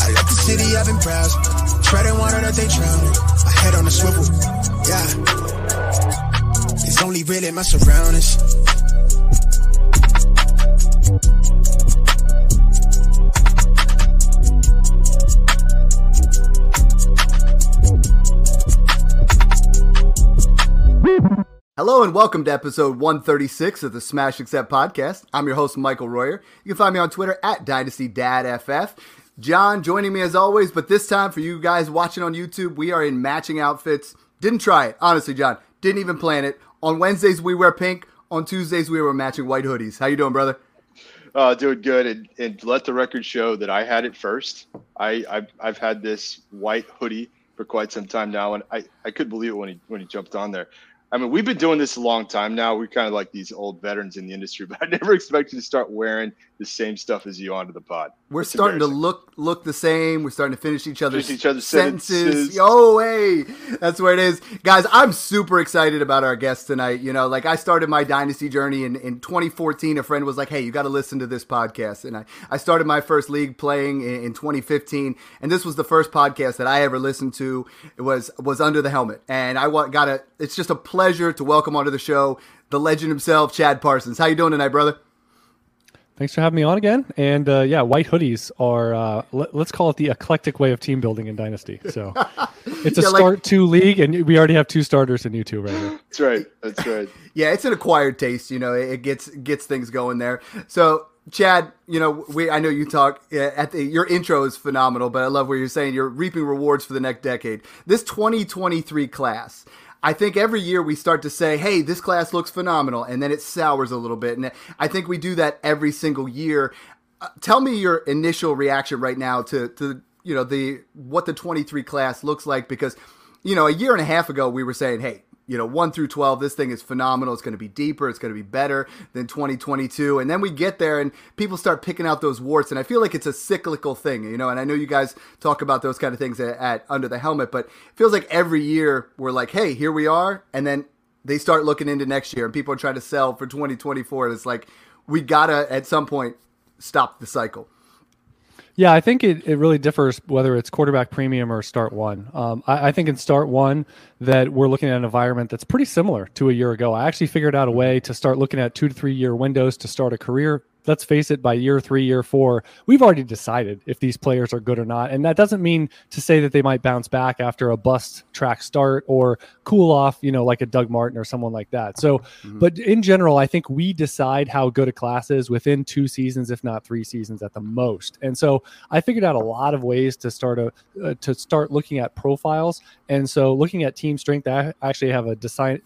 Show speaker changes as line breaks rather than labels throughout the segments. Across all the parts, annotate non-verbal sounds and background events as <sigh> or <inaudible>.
I left the city, I've been browsing. Treading water that they drowning. My head on the swivel, yeah. It's only really my surroundings.
Hello and welcome to episode 136 of the Smash Accept podcast. I'm your host, Michael Royer. You can find me on Twitter at DynastyDadFF. John joining me as always, but this time for you guys watching on YouTube, we are in matching outfits. Didn't try it, honestly, John. Didn't even plan it. On Wednesdays we wear pink. On Tuesdays we wear matching white hoodies. How you doing, brother?
Uh, doing good, and, and let the record show that I had it first. I I've, I've had this white hoodie for quite some time now, and I, I couldn't believe it when he when he jumped on there. I mean, we've been doing this a long time now. We're kind of like these old veterans in the industry, <laughs> but I never expected to start wearing the same stuff as you onto the pod.
We're it's starting to look look the same. We're starting to finish each other's,
finish each other's
sentences.
sentences.
Oh, hey, that's where it is, guys. I'm super excited about our guest tonight. You know, like I started my dynasty journey in, in 2014. A friend was like, "Hey, you got to listen to this podcast," and I I started my first league playing in, in 2015, and this was the first podcast that I ever listened to. It was was under the helmet, and I got a. It's just a pleasure to welcome onto the show the legend himself, Chad Parsons. How you doing tonight, brother?
Thanks for having me on again. And uh, yeah, white hoodies are uh, let, us call it the eclectic way of team building in Dynasty. So <laughs> it's a yeah, start like, two league, and we already have two starters in you two right here.
That's right. That's right. <laughs>
yeah, it's an acquired taste. You know, it gets gets things going there. So Chad, you know, we I know you talk at the your intro is phenomenal, but I love what you're saying. You're reaping rewards for the next decade. This 2023 class I think every year we start to say, hey, this class looks phenomenal, and then it sours a little bit. And I think we do that every single year. Uh, tell me your initial reaction right now to, to you know the what the 23 class looks like because you know a year and a half ago we were saying hey you know, 1 through 12, this thing is phenomenal. It's going to be deeper. It's going to be better than 2022. And then we get there and people start picking out those warts. And I feel like it's a cyclical thing, you know, and I know you guys talk about those kind of things at, at Under the Helmet, but it feels like every year we're like, hey, here we are. And then they start looking into next year and people are trying to sell for 2024. And it's like, we got to, at some point, stop the cycle.
Yeah, I think it, it really differs whether it's quarterback premium or start one. Um, I, I, think in start one that we're looking at an environment that's pretty similar to a year ago. I actually figured out a way to start looking at two to three year windows to start a career let's face it, by year three, year four, we've already decided if these players are good or not. And that doesn't mean to say that they might bounce back after a bust track start or cool off, you know, like a Doug Martin or someone like that. So, mm-hmm. but in general, I think we decide how good a class is within two seasons, if not three seasons at the most. And so I figured out a lot of ways to start a uh, to start looking at profiles. And so looking at team strength, I actually have a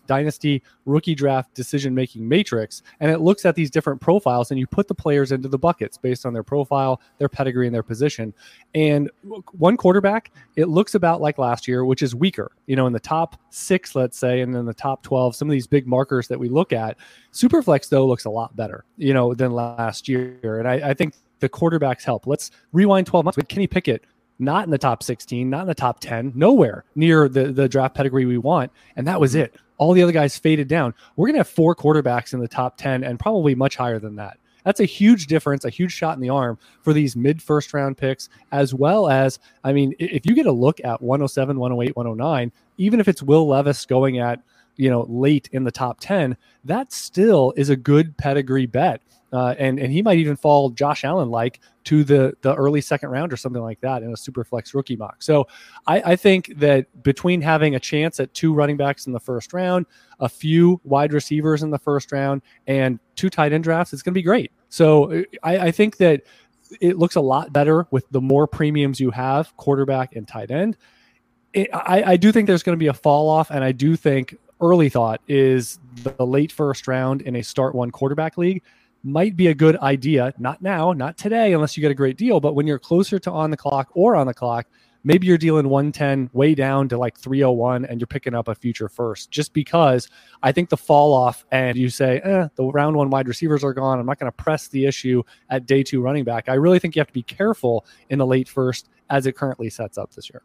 dynasty rookie draft decision making matrix, and it looks at these different profiles and you put the players into the buckets based on their profile, their pedigree, and their position. And one quarterback, it looks about like last year, which is weaker. You know, in the top six, let's say, and then the top 12, some of these big markers that we look at. Superflex, though, looks a lot better, you know, than last year. And I, I think the quarterbacks help. Let's rewind 12 months with Kenny Pickett not in the top 16, not in the top 10, nowhere near the, the draft pedigree we want. And that was mm-hmm. it. All the other guys faded down. We're going to have four quarterbacks in the top 10 and probably much higher than that. That's a huge difference, a huge shot in the arm for these mid first round picks, as well as, I mean, if you get a look at 107, 108, 109, even if it's Will Levis going at, you know, late in the top 10, that still is a good pedigree bet. Uh, and and he might even fall Josh Allen like to the the early second round or something like that in a super flex rookie mock. So I, I think that between having a chance at two running backs in the first round, a few wide receivers in the first round, and two tight end drafts, it's going to be great. So I, I think that it looks a lot better with the more premiums you have, quarterback and tight end. It, I, I do think there's going to be a fall off, and I do think early thought is the late first round in a start one quarterback league might be a good idea. Not now, not today, unless you get a great deal. But when you're closer to on the clock or on the clock, maybe you're dealing 110 way down to like 301 and you're picking up a future first just because I think the fall off and you say, eh, the round one wide receivers are gone. I'm not going to press the issue at day two running back. I really think you have to be careful in the late first as it currently sets up this year.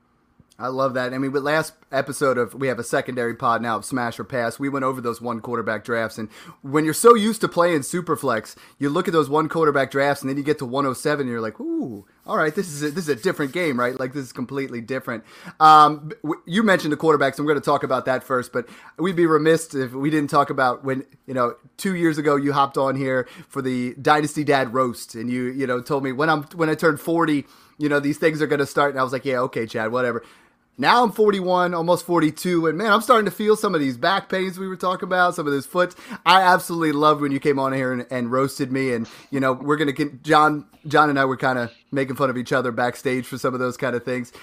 I love that. I mean, with last episode of we have a secondary pod now of Smash or Pass. We went over those one quarterback drafts, and when you're so used to playing Superflex, you look at those one quarterback drafts, and then you get to 107, and you're like, "Ooh, all right, this is a, this is a different game, right? Like this is completely different." Um, you mentioned the quarterbacks. I'm going to talk about that first, but we'd be remiss if we didn't talk about when you know two years ago you hopped on here for the Dynasty Dad roast, and you you know told me when I'm when I turned 40 you know, these things are going to start. And I was like, yeah, okay, Chad, whatever. Now I'm 41, almost 42, and man, I'm starting to feel some of these back pains we were talking about, some of those foot. I absolutely loved when you came on here and, and roasted me, and you know we're gonna get John. John and I were kind of making fun of each other backstage for some of those kind of things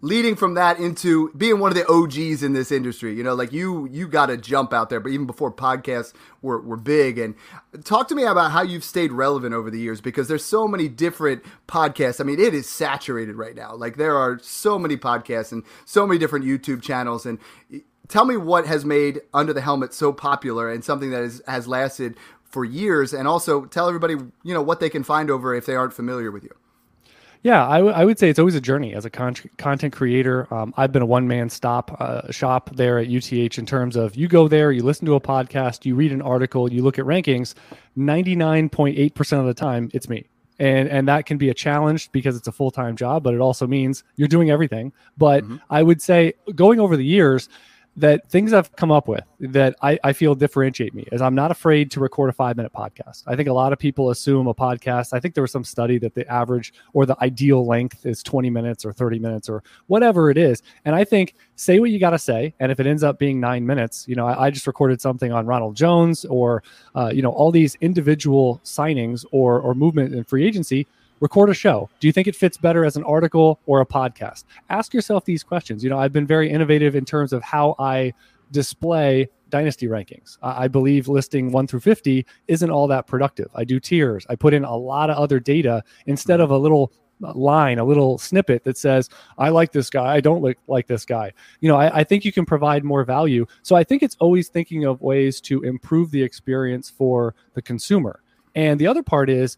leading from that into being one of the OGs in this industry. You know, like you you got to jump out there, but even before podcasts were, were big. And talk to me about how you've stayed relevant over the years because there's so many different podcasts. I mean, it is saturated right now. Like there are so many podcasts and so many different YouTube channels. And tell me what has made Under the Helmet so popular and something that is, has lasted for years. And also tell everybody, you know, what they can find over if they aren't familiar with you.
Yeah, I, w- I would say it's always a journey as a con- content creator. Um, I've been a one man stop uh, shop there at UTH in terms of you go there, you listen to a podcast, you read an article, you look at rankings. 99.8% of the time, it's me. And, and that can be a challenge because it's a full time job, but it also means you're doing everything. But mm-hmm. I would say going over the years, that things I've come up with that I, I, feel differentiate me is I'm not afraid to record a five minute podcast. I think a lot of people assume a podcast. I think there was some study that the average or the ideal length is 20 minutes or 30 minutes or whatever it is. And I think say what you got to say. And if it ends up being nine minutes, you know, I, I just recorded something on Ronald Jones or, uh, you know, all these individual signings or, or movement in free agency record a show. Do you think it fits better as an article or a podcast? Ask yourself these questions. You know, I've been very innovative in terms of how I display dynasty rankings. I believe listing 1 through 50 isn't all that productive. I do tiers. I put in a lot of other data instead of a little line, a little snippet that says, I like this guy, I don't like, like this guy. You know, I, I, think you can provide more value. So I think it's always thinking of ways to improve the experience for the consumer. And the other part is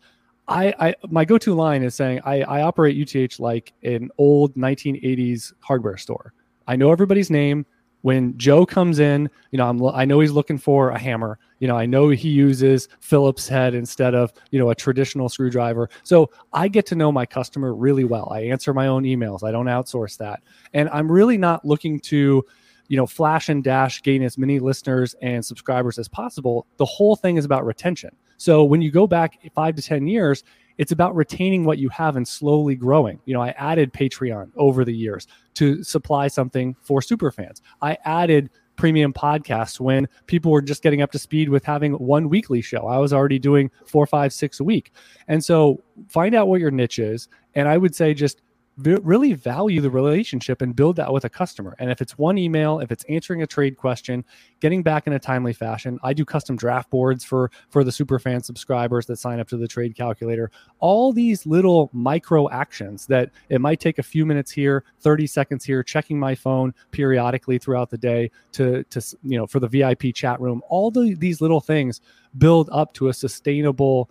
I, I my go-to line is saying I, I operate UTH like an old 1980s hardware store. I know everybody's name. When Joe comes in, you know, I'm I know he's looking for a hammer. You know, I know he uses Phillips head instead of you know a traditional screwdriver. So I get to know my customer really well. I answer my own emails. I don't outsource that, and I'm really not looking to you know, flash and dash gain as many listeners and subscribers as possible. The whole thing is about retention. So when you go back five to 10 years, it's about retaining what you have and slowly growing. You know, I added Patreon over the years to supply something for super fans. I added premium podcasts when people were just getting up to speed with having one weekly show. I was already doing four, five, six a week. And so find out what your niche is. And I would say just really value the relationship and build that with a customer. And if it's one email, if it's answering a trade question, getting back in a timely fashion, I do custom draft boards for for the super fan subscribers that sign up to the trade calculator. All these little micro actions that it might take a few minutes here, 30 seconds here, checking my phone periodically throughout the day to to you know for the VIP chat room. All the, these little things build up to a sustainable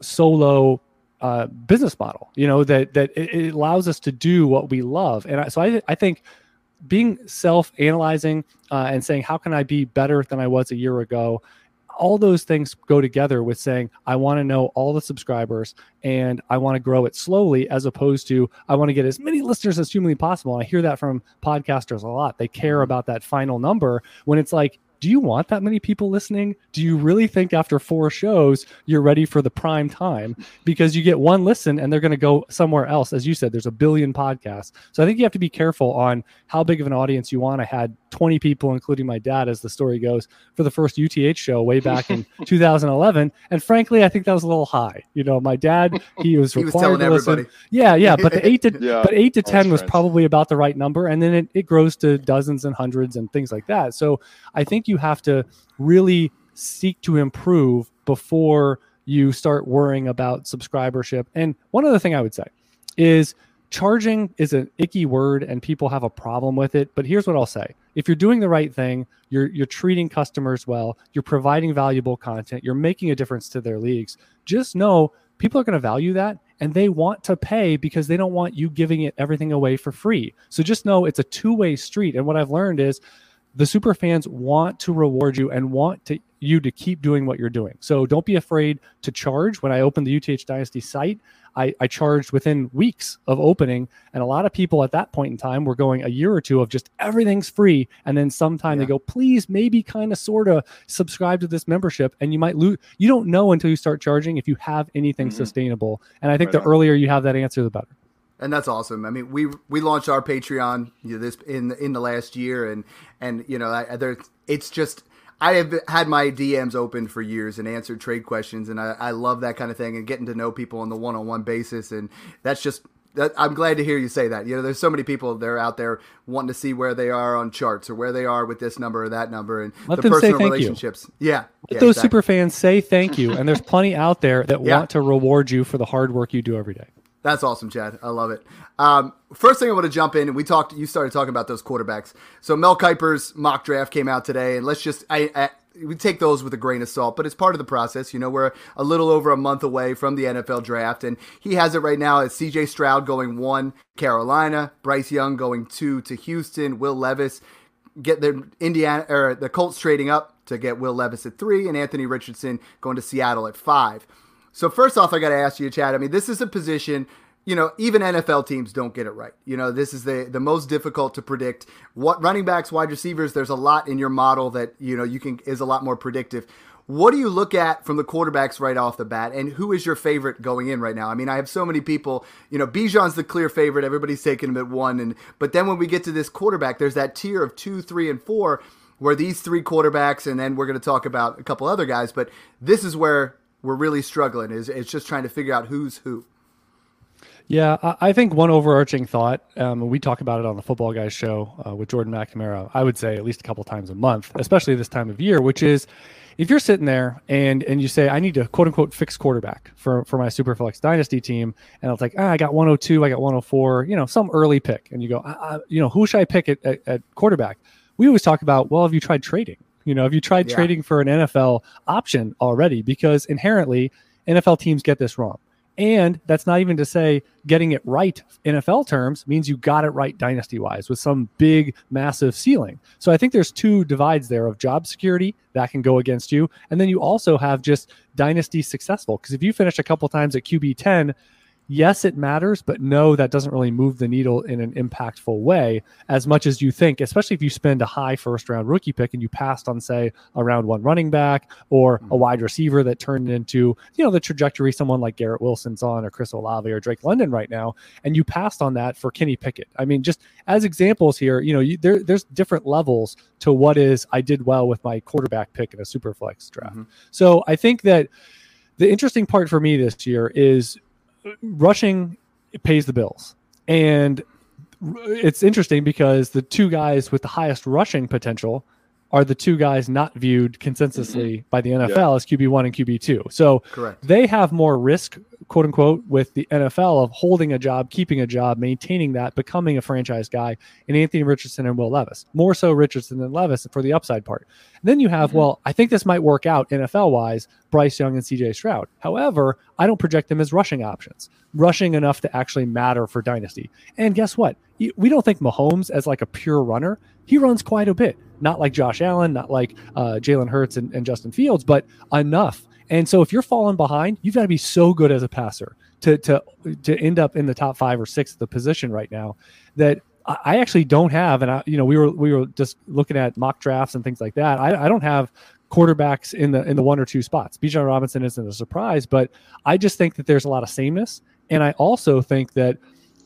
solo uh, business model. You know that that it, allows us to do what we love, and I, so I I think being self-analyzing uh, and saying how can I be better than I was a year ago. All those things go together with saying, I want to know all the subscribers and I want to grow it slowly, as opposed to I want to get as many listeners as humanly possible. And I hear that from podcasters a lot. They care mm-hmm. about that final number when it's like, do you want that many people listening? Do you really think after four shows you're ready for the prime time? Because you get one listen and they're going to go somewhere else. As you said, there's a billion podcasts. So I think you have to be careful on how big of an audience you want. I had 20 people, including my dad, as the story goes, for the first UTH show way back in <laughs> 2011. And frankly, I think that was a little high. You know, my dad, he was <laughs> required was to listen. Everybody. Yeah, yeah. But the eight to <laughs> yeah, but eight to ten was probably about the right number. And then it, it grows to dozens and hundreds and things like that. So I think you have to really seek to improve before you start worrying about subscribership. And one other thing I would say is charging is an icky word and people have a problem with it. But here's what I'll say if you're doing the right thing, you're, you're treating customers well, you're providing valuable content, you're making a difference to their leagues, just know people are going to value that and they want to pay because they don't want you giving it everything away for free. So just know it's a two way street. And what I've learned is the super fans want to reward you and want to you to keep doing what you're doing. So don't be afraid to charge. When I opened the UTH Dynasty site, I, I charged within weeks of opening. And a lot of people at that point in time were going a year or two of just everything's free. And then sometime yeah. they go, please, maybe kind of sort of subscribe to this membership. And you might lose, you don't know until you start charging if you have anything mm-hmm. sustainable. And I think right the on. earlier you have that answer, the better
and that's awesome. I mean, we we launched our Patreon you know, this in in the last year, and and you know, I, there it's just I have had my DMs open for years and answered trade questions, and I, I love that kind of thing and getting to know people on the one on one basis. And that's just that, I'm glad to hear you say that. You know, there's so many people that are out there wanting to see where they are on charts or where they are with this number or that number, and
Let the personal relationships.
You. Yeah,
Let yeah, those exactly. super fans say thank you, and there's plenty out there that <laughs> yeah. want to reward you for the hard work you do every day.
That's awesome, Chad. I love it. Um, first thing I want to jump in, and we talked. You started talking about those quarterbacks. So Mel Kiper's mock draft came out today, and let's just I, I we take those with a grain of salt, but it's part of the process. You know, we're a little over a month away from the NFL draft, and he has it right now as C.J. Stroud going one, Carolina, Bryce Young going two to Houston, Will Levis get the Indiana or the Colts trading up to get Will Levis at three, and Anthony Richardson going to Seattle at five. So first off, I got to ask you, Chad. I mean, this is a position. You know, even NFL teams don't get it right. You know, this is the the most difficult to predict. What running backs, wide receivers, there's a lot in your model that you know you can is a lot more predictive. What do you look at from the quarterbacks right off the bat, and who is your favorite going in right now? I mean, I have so many people. You know, Bijan's the clear favorite. Everybody's taking him at one, and but then when we get to this quarterback, there's that tier of two, three, and four where these three quarterbacks, and then we're going to talk about a couple other guys, but this is where we're really struggling. Is it's just trying to figure out who's who.
Yeah, I think one overarching thought, um, we talk about it on the Football Guys show uh, with Jordan McNamara, I would say at least a couple times a month, especially this time of year, which is if you're sitting there and and you say, I need to quote unquote fix quarterback for, for my Superflex Dynasty team, and it's like, ah, I got 102, I got 104, you know, some early pick, and you go, ah, ah, you know, who should I pick at, at, at quarterback? We always talk about, well, have you tried trading? You know, have you tried yeah. trading for an NFL option already? Because inherently, NFL teams get this wrong. And that's not even to say getting it right NFL terms means you got it right dynasty wise with some big, massive ceiling. So I think there's two divides there of job security that can go against you. And then you also have just dynasty successful. Because if you finish a couple times at QB 10, yes, it matters, but no, that doesn't really move the needle in an impactful way as much as you think, especially if you spend a high first round rookie pick and you passed on, say, a round one running back or a mm-hmm. wide receiver that turned into, you know, the trajectory someone like Garrett Wilson's on or Chris Olave or Drake London right now. And you passed on that for Kenny Pickett. I mean, just as examples here, you know, you, there, there's different levels to what is I did well with my quarterback pick in a super flex draft. Mm-hmm. So I think that the interesting part for me this year is rushing pays the bills. And it's interesting because the two guys with the highest rushing potential are the two guys not viewed consensusly mm-hmm. by the NFL yeah. as QB1 and QB2. So Correct. they have more risk, quote unquote, with the NFL of holding a job, keeping a job, maintaining that, becoming a franchise guy in Anthony Richardson and Will Levis. More so Richardson than Levis for the upside part. And then you have, mm-hmm. well, I think this might work out NFL wise, Bryce Young and CJ Stroud. However, I don't project them as rushing options, rushing enough to actually matter for Dynasty. And guess what? We don't think Mahomes as like a pure runner. He runs quite a bit not like Josh Allen, not like uh, Jalen Hurts and, and Justin Fields, but enough. And so if you're falling behind, you've got to be so good as a passer to to to end up in the top five or six of the position right now that I actually don't have. And I, you know, we were we were just looking at mock drafts and things like that. I, I don't have quarterbacks in the in the one or two spots. Bijan Robinson isn't a surprise, but I just think that there's a lot of sameness, and I also think that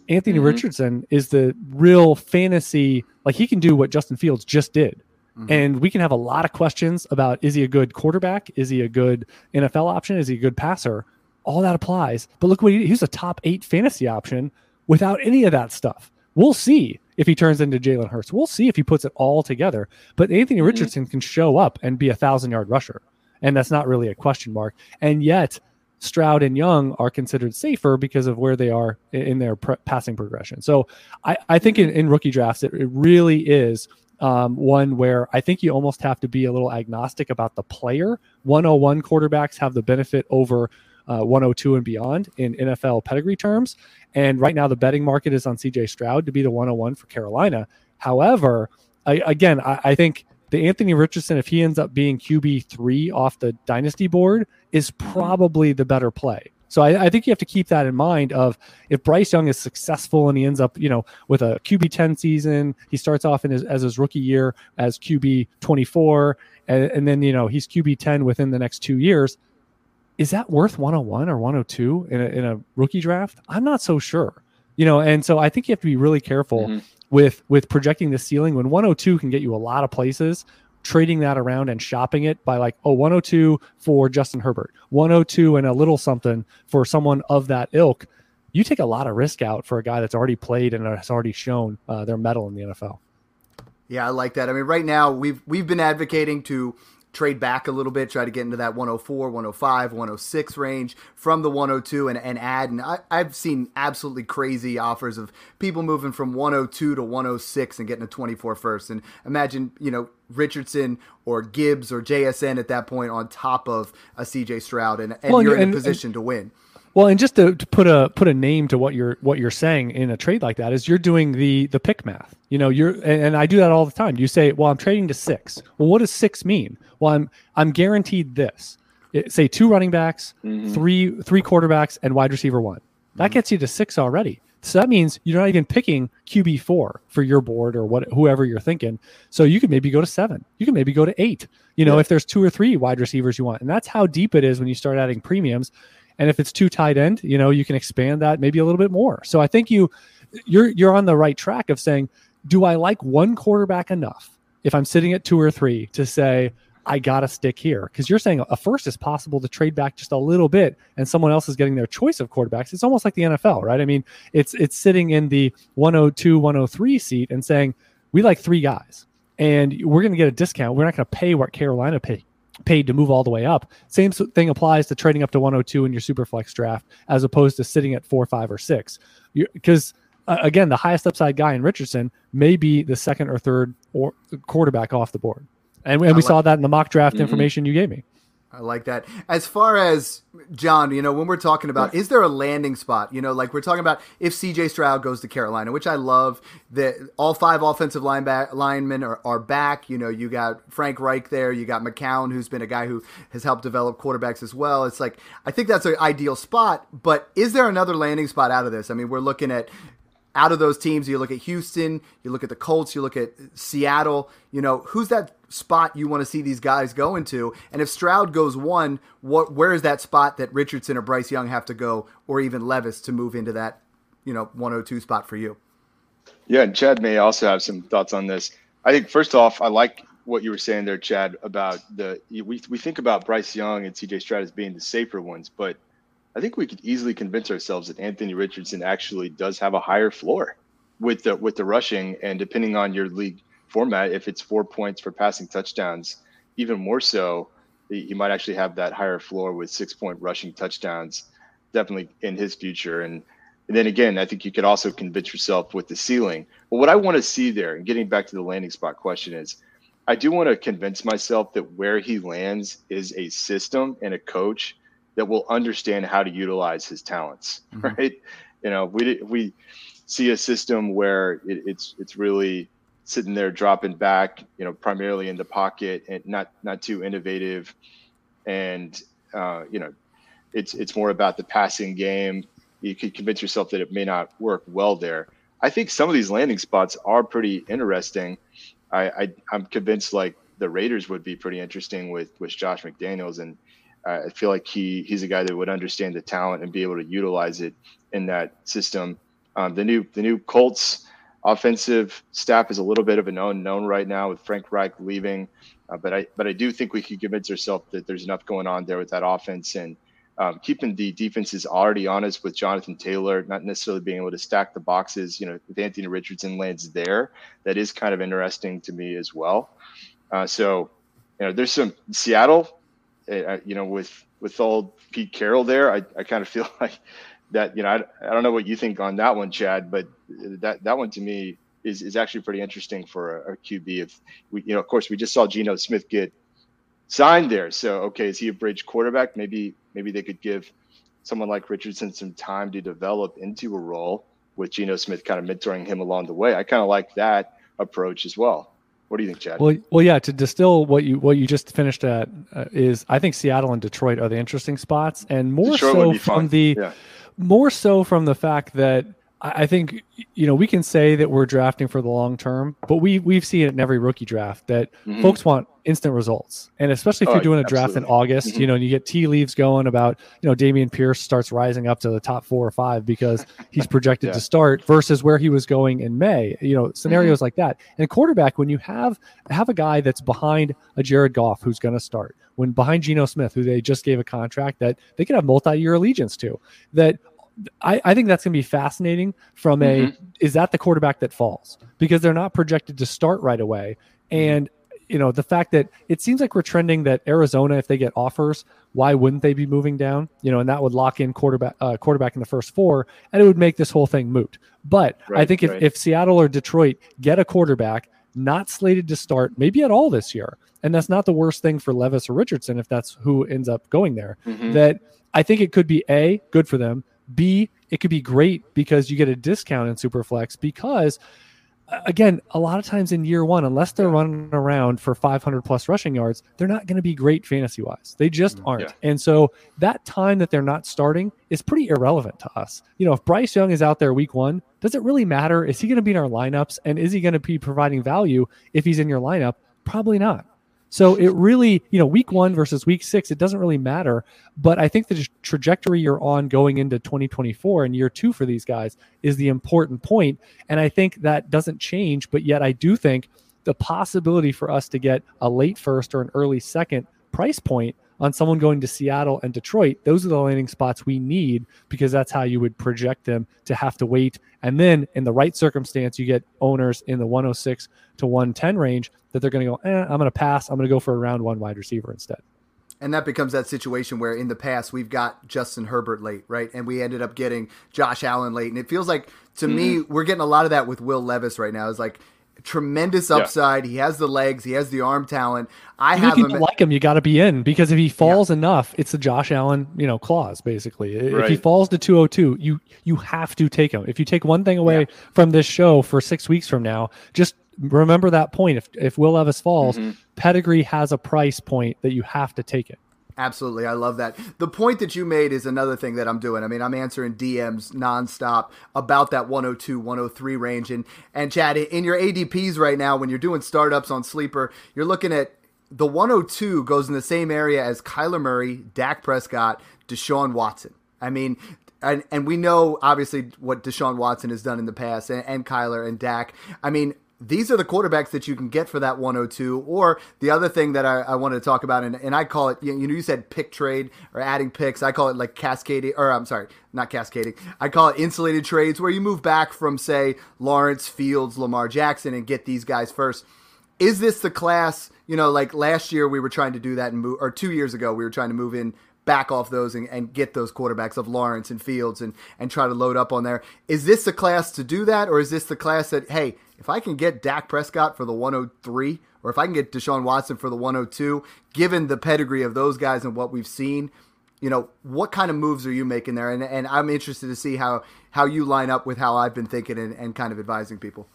Anthony mm-hmm. Richardson is the real fantasy. Like he can do what Justin Fields just did. Mm-hmm. And we can have a lot of questions about is he a good quarterback? Is he a good NFL option? Is he a good passer? All that applies. But look what he, he's a top eight fantasy option without any of that stuff. We'll see if he turns into Jalen Hurts. We'll see if he puts it all together. But Anthony mm-hmm. Richardson can show up and be a thousand yard rusher. And that's not really a question mark. And yet, Stroud and Young are considered safer because of where they are in their pre- passing progression. So I, I think in, in rookie drafts, it, it really is um, one where I think you almost have to be a little agnostic about the player. 101 quarterbacks have the benefit over uh, 102 and beyond in NFL pedigree terms. And right now, the betting market is on CJ Stroud to be the 101 for Carolina. However, I, again, I, I think the Anthony Richardson, if he ends up being QB three off the dynasty board, is probably the better play. So I, I, think you have to keep that in mind. Of if Bryce Young is successful and he ends up, you know, with a QB ten season, he starts off in his, as his rookie year as QB twenty four, and, and then you know he's QB ten within the next two years. Is that worth one hundred one or one hundred two in a in a rookie draft? I'm not so sure. You know, and so I think you have to be really careful mm-hmm. with with projecting the ceiling when 102 can get you a lot of places trading that around and shopping it by like, oh, 102 for Justin Herbert, 102 and a little something for someone of that ilk, you take a lot of risk out for a guy that's already played and has already shown uh, their mettle in the NFL.
Yeah, I like that. I mean, right now we've we've been advocating to trade back a little bit, try to get into that 104, 105, 106 range from the 102 and, and add. And I, have seen absolutely crazy offers of people moving from 102 to 106 and getting a 24 first. And imagine, you know, Richardson or Gibbs or JSN at that point on top of a CJ Stroud, and, and well, you're in a position and, to win.
Well, and just to, to, put a put a name to what you're what you're saying in a trade like that is you're doing the the pick math. You know, you're and, and I do that all the time. You say, "Well, I'm trading to six. Well, what does six mean? Well, I'm I'm guaranteed this. It, say two running backs, mm-hmm. three three quarterbacks, and wide receiver one. That mm-hmm. gets you to six already. So that means you're not even picking QB four for your board or what whoever you're thinking. So you could maybe go to seven. You can maybe go to eight. You know, yeah. if there's two or three wide receivers you want, and that's how deep it is when you start adding premiums. And if it's too tight end, you know, you can expand that maybe a little bit more. So I think you you're you're on the right track of saying, do I like one quarterback enough if I'm sitting at two or three to say I got to stick here? Because you're saying a first is possible to trade back just a little bit, and someone else is getting their choice of quarterbacks. It's almost like the NFL, right? I mean, it's it's sitting in the 102, 103 seat and saying we like three guys, and we're going to get a discount. We're not going to pay what Carolina pay, paid to move all the way up. Same thing applies to trading up to 102 in your super flex draft as opposed to sitting at four, five, or six. Because uh, again, the highest upside guy in Richardson may be the second or third or quarterback off the board, and, and we like saw that in the mock draft mm-hmm. information you gave me.
I like that. As far as John, you know, when we're talking about, is there a landing spot? You know, like we're talking about if CJ Stroud goes to Carolina, which I love. That all five offensive line back, linemen are, are back. You know, you got Frank Reich there. You got McCown, who's been a guy who has helped develop quarterbacks as well. It's like I think that's an ideal spot. But is there another landing spot out of this? I mean, we're looking at out of those teams, you look at Houston, you look at the Colts, you look at Seattle. You know, who's that spot you want to see these guys go into? And if Stroud goes one, what where is that spot that Richardson or Bryce Young have to go, or even Levis to move into that, you know, 102 spot for you?
Yeah, and Chad may also have some thoughts on this. I think first off, I like what you were saying there, Chad, about the we we think about Bryce Young and CJ Stroud as being the safer ones, but I think we could easily convince ourselves that Anthony Richardson actually does have a higher floor with the with the rushing, and depending on your league format, if it's four points for passing touchdowns, even more so, he might actually have that higher floor with six point rushing touchdowns, definitely in his future. And, and then again, I think you could also convince yourself with the ceiling. But what I want to see there, and getting back to the landing spot question, is I do want to convince myself that where he lands is a system and a coach that will understand how to utilize his talents, mm-hmm. right? You know, we we see a system where it, it's it's really sitting there dropping back, you know, primarily in the pocket and not not too innovative, and uh, you know, it's it's more about the passing game. You could convince yourself that it may not work well there. I think some of these landing spots are pretty interesting. I, I I'm convinced like the Raiders would be pretty interesting with with Josh McDaniels and I feel like he he's a guy that would understand the talent and be able to utilize it in that system. Um, the new the new Colts offensive staff is a little bit of an unknown right now with Frank Reich leaving, uh, but I but I do think we could convince ourselves that there's enough going on there with that offense and um, keeping the defenses already honest with Jonathan Taylor, not necessarily being able to stack the boxes. You know, if Anthony Richardson lands there, that is kind of interesting to me as well. Uh, so, you know, there's some Seattle you know, with with old Pete Carroll there, I, I kind of feel <laughs> like that. You know, I, I don't know what you think on that one, Chad, but that that one to me is is actually pretty interesting for a, a QB. If we, you know, of course, we just saw Geno Smith get signed there, so okay, is he a bridge quarterback? Maybe maybe they could give someone like Richardson some time to develop into a role with Geno Smith kind of mentoring him along the way. I kind of like that approach as well. What do you think, Chad?
Well, well, yeah. To distill what you what you just finished at uh, is, I think Seattle and Detroit are the interesting spots, and more Detroit so from fun. the yeah. more so from the fact that I think you know we can say that we're drafting for the long term, but we we've seen it in every rookie draft that mm-hmm. folks want instant results, and especially if oh, you're doing a draft in August, mm-hmm. you know, and you get tea leaves going about you know Dameon Pierce starts rising up to the top four or five because <laughs> he's projected yeah. to start versus where he was going in May, you know, scenarios mm-hmm. like that. And quarterback, when you have have a guy that's behind a Jared Goff who's going to start, when behind Geno Smith, who they just gave a contract that they could have multi-year allegiance to, that I, I think that's going to be fascinating from a mm-hmm. is that the quarterback that falls because they're not projected to start right away mm-hmm. and you know the fact that it seems like we're trending that Arizona if they get offers why wouldn't they be moving down you know and that would lock in quarterback uh, quarterback in the first four and it would make this whole thing moot but right, I think if, right. if Seattle or Detroit get a quarterback not slated to start maybe at all this year and that's not the worst thing for Levis or Richardson if that's who ends up going there mm-hmm. that I think it could be a good for them B, it could be great because you get a discount in Superflex because again, a lot of times in year one, unless they're running around for 500 plus rushing yards, they're not going to be great fantasy wise. They just mm, aren't. Yeah. And so that time that they're not starting is pretty irrelevant to us. You know, if Bryce Young is out there week one, does it really matter? Is he going to be in our lineups? And is he going to be providing value if he's in your lineup? Probably not. So it really, you know, week one versus week six, it doesn't really matter. But I think the trajectory you're on going into 2024 and year two for these guys is the important point. And I think that doesn't change. But yet, I do think the possibility for us to get a late first or an early second price point on someone going to Seattle and Detroit, those are the landing spots we need because that's how you would project them to have to wait. And then in the right circumstance, you get owners in the 106 to 110 range that they're going to go, eh, I'm going to pass. I'm going to go for a round one wide receiver instead.
And that becomes that situation where in the past we've got Justin Herbert late, right? And we ended up getting Josh Allen late. And it feels like to mm-hmm. me, we're getting a lot of that with Will Levis right now. It's like tremendous upside. Yeah. He has the legs. He has the arm talent. I
Even
have
if you him. like him, you got to be in because if he falls yeah. enough, it's the Josh Allen, you know, clause basically. Right. If he falls to 202, you you have to take him. If you take one thing away yeah. from this show for six weeks from now, just remember that point. If if Will Levis falls, mm-hmm. pedigree has a price point that you have to take it.
Absolutely. I love that. The point that you made is another thing that I'm doing. I mean, I'm answering DMs nonstop about that 102, 103 range. And, and Chad, in your ADPs right now, when you're doing startups on Sleeper, you're looking at the 102 goes in the same area as Kyler Murray, Dak Prescott, Deshaun Watson. I mean, and, and we know obviously what Deshaun Watson has done in the past and, and Kyler and Dak. I mean, these are the quarterbacks that you can get for that 102. Or the other thing that I, I wanted to talk about, and, and I call it, you know, you said pick trade or adding picks. I call it like cascading, or I'm sorry, not cascading. I call it insulated trades where you move back from, say, Lawrence, Fields, Lamar Jackson and get these guys first. Is this the class, you know, like last year we were trying to do that, and move, or two years ago we were trying to move in back off those and, and, get those quarterbacks of Lawrence and Fields and, and try to load up on there. Is this the class to do that, or is this the class that, hey, if I can get Dak Prescott for the 103, or if I can get Deshaun Watson for the 102, given the pedigree of those guys and what we've seen, you know, what kind of moves are you making there? And, and I'm interested to see how, how you line up with how I've been thinking and, and kind of advising people.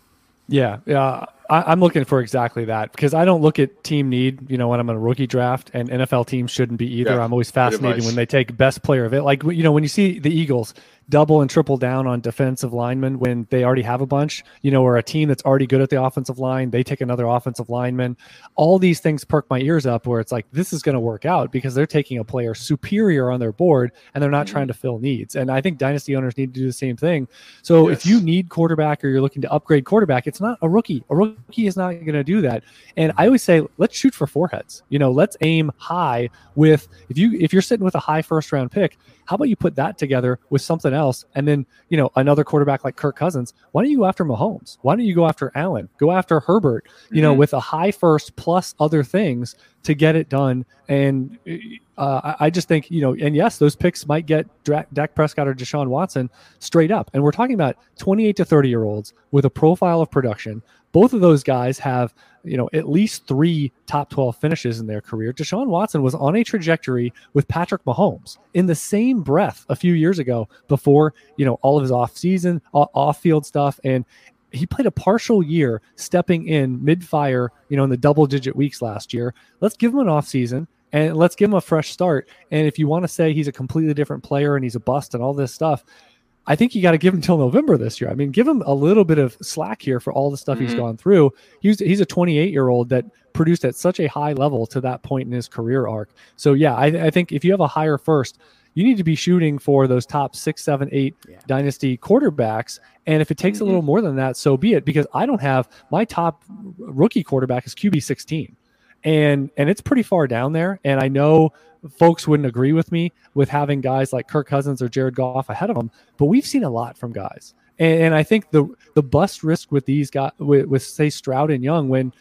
Yeah, yeah. I, am looking for exactly that because I don't look at team need, you know, when I'm in a rookie draft, and NFL teams shouldn't be either. Yeah, I'm always fascinated when they take best player of it. Like, you know, when you see the Eagles, double and triple down on defensive linemen when they already have a bunch, you know, or a team that's already good at the offensive line, they take another offensive lineman. All these things perk my ears up where it's like, this is going to work out because they're taking a player superior on their board and they're not mm-hmm. trying to fill needs. And I think dynasty owners need to do the same thing. So yes. if you need quarterback or you're looking to upgrade quarterback, it's not a rookie. A rookie is not going to do that. And I always say, let's shoot for foreheads. You know, let's aim high with if you if you're sitting with a high first round pick, how about you put that together with something else? And then, you know, another quarterback like Kirk Cousins. Why don't you go after Mahomes? Why don't you go after Allen? Go after Herbert, you mm-hmm. know, with a high first plus other things to get it done. And uh, I just think, you know, and yes, those picks might get Dak Prescott or Deshaun Watson straight up. And we're talking about 28 to 30 year olds with a profile of production both of those guys have you know at least three top 12 finishes in their career. Deshaun watson was on a trajectory with patrick mahomes in the same breath a few years ago before you know all of his off season off field stuff. And he played a partial year stepping in mid fire you know in the double digit weeks last year. Let's give him an off season and let's give him a fresh start. And if you want to say he's a completely different player and he's a bust and all this stuff I think you got to give him till November this year. I mean, give him a little bit of slack here for all the stuff mm-hmm. he's gone through. He's he's a 28 year old that produced at such a high level to that point in his career arc. So yeah, I, I think if you have a higher first, you need to be shooting for those top six, seven, eight yeah. dynasty quarterbacks. And if it takes mm-hmm. a little more than that, so be it. Because I don't have my top rookie quarterback is QB 16 and and it's pretty far down there. And I know folks wouldn't agree with me with having guys like Kirk Cousins or Jared Goff ahead of them, but we've seen a lot from guys. And, and I think the the bust risk with these guys, with, with say Stroud and Young, when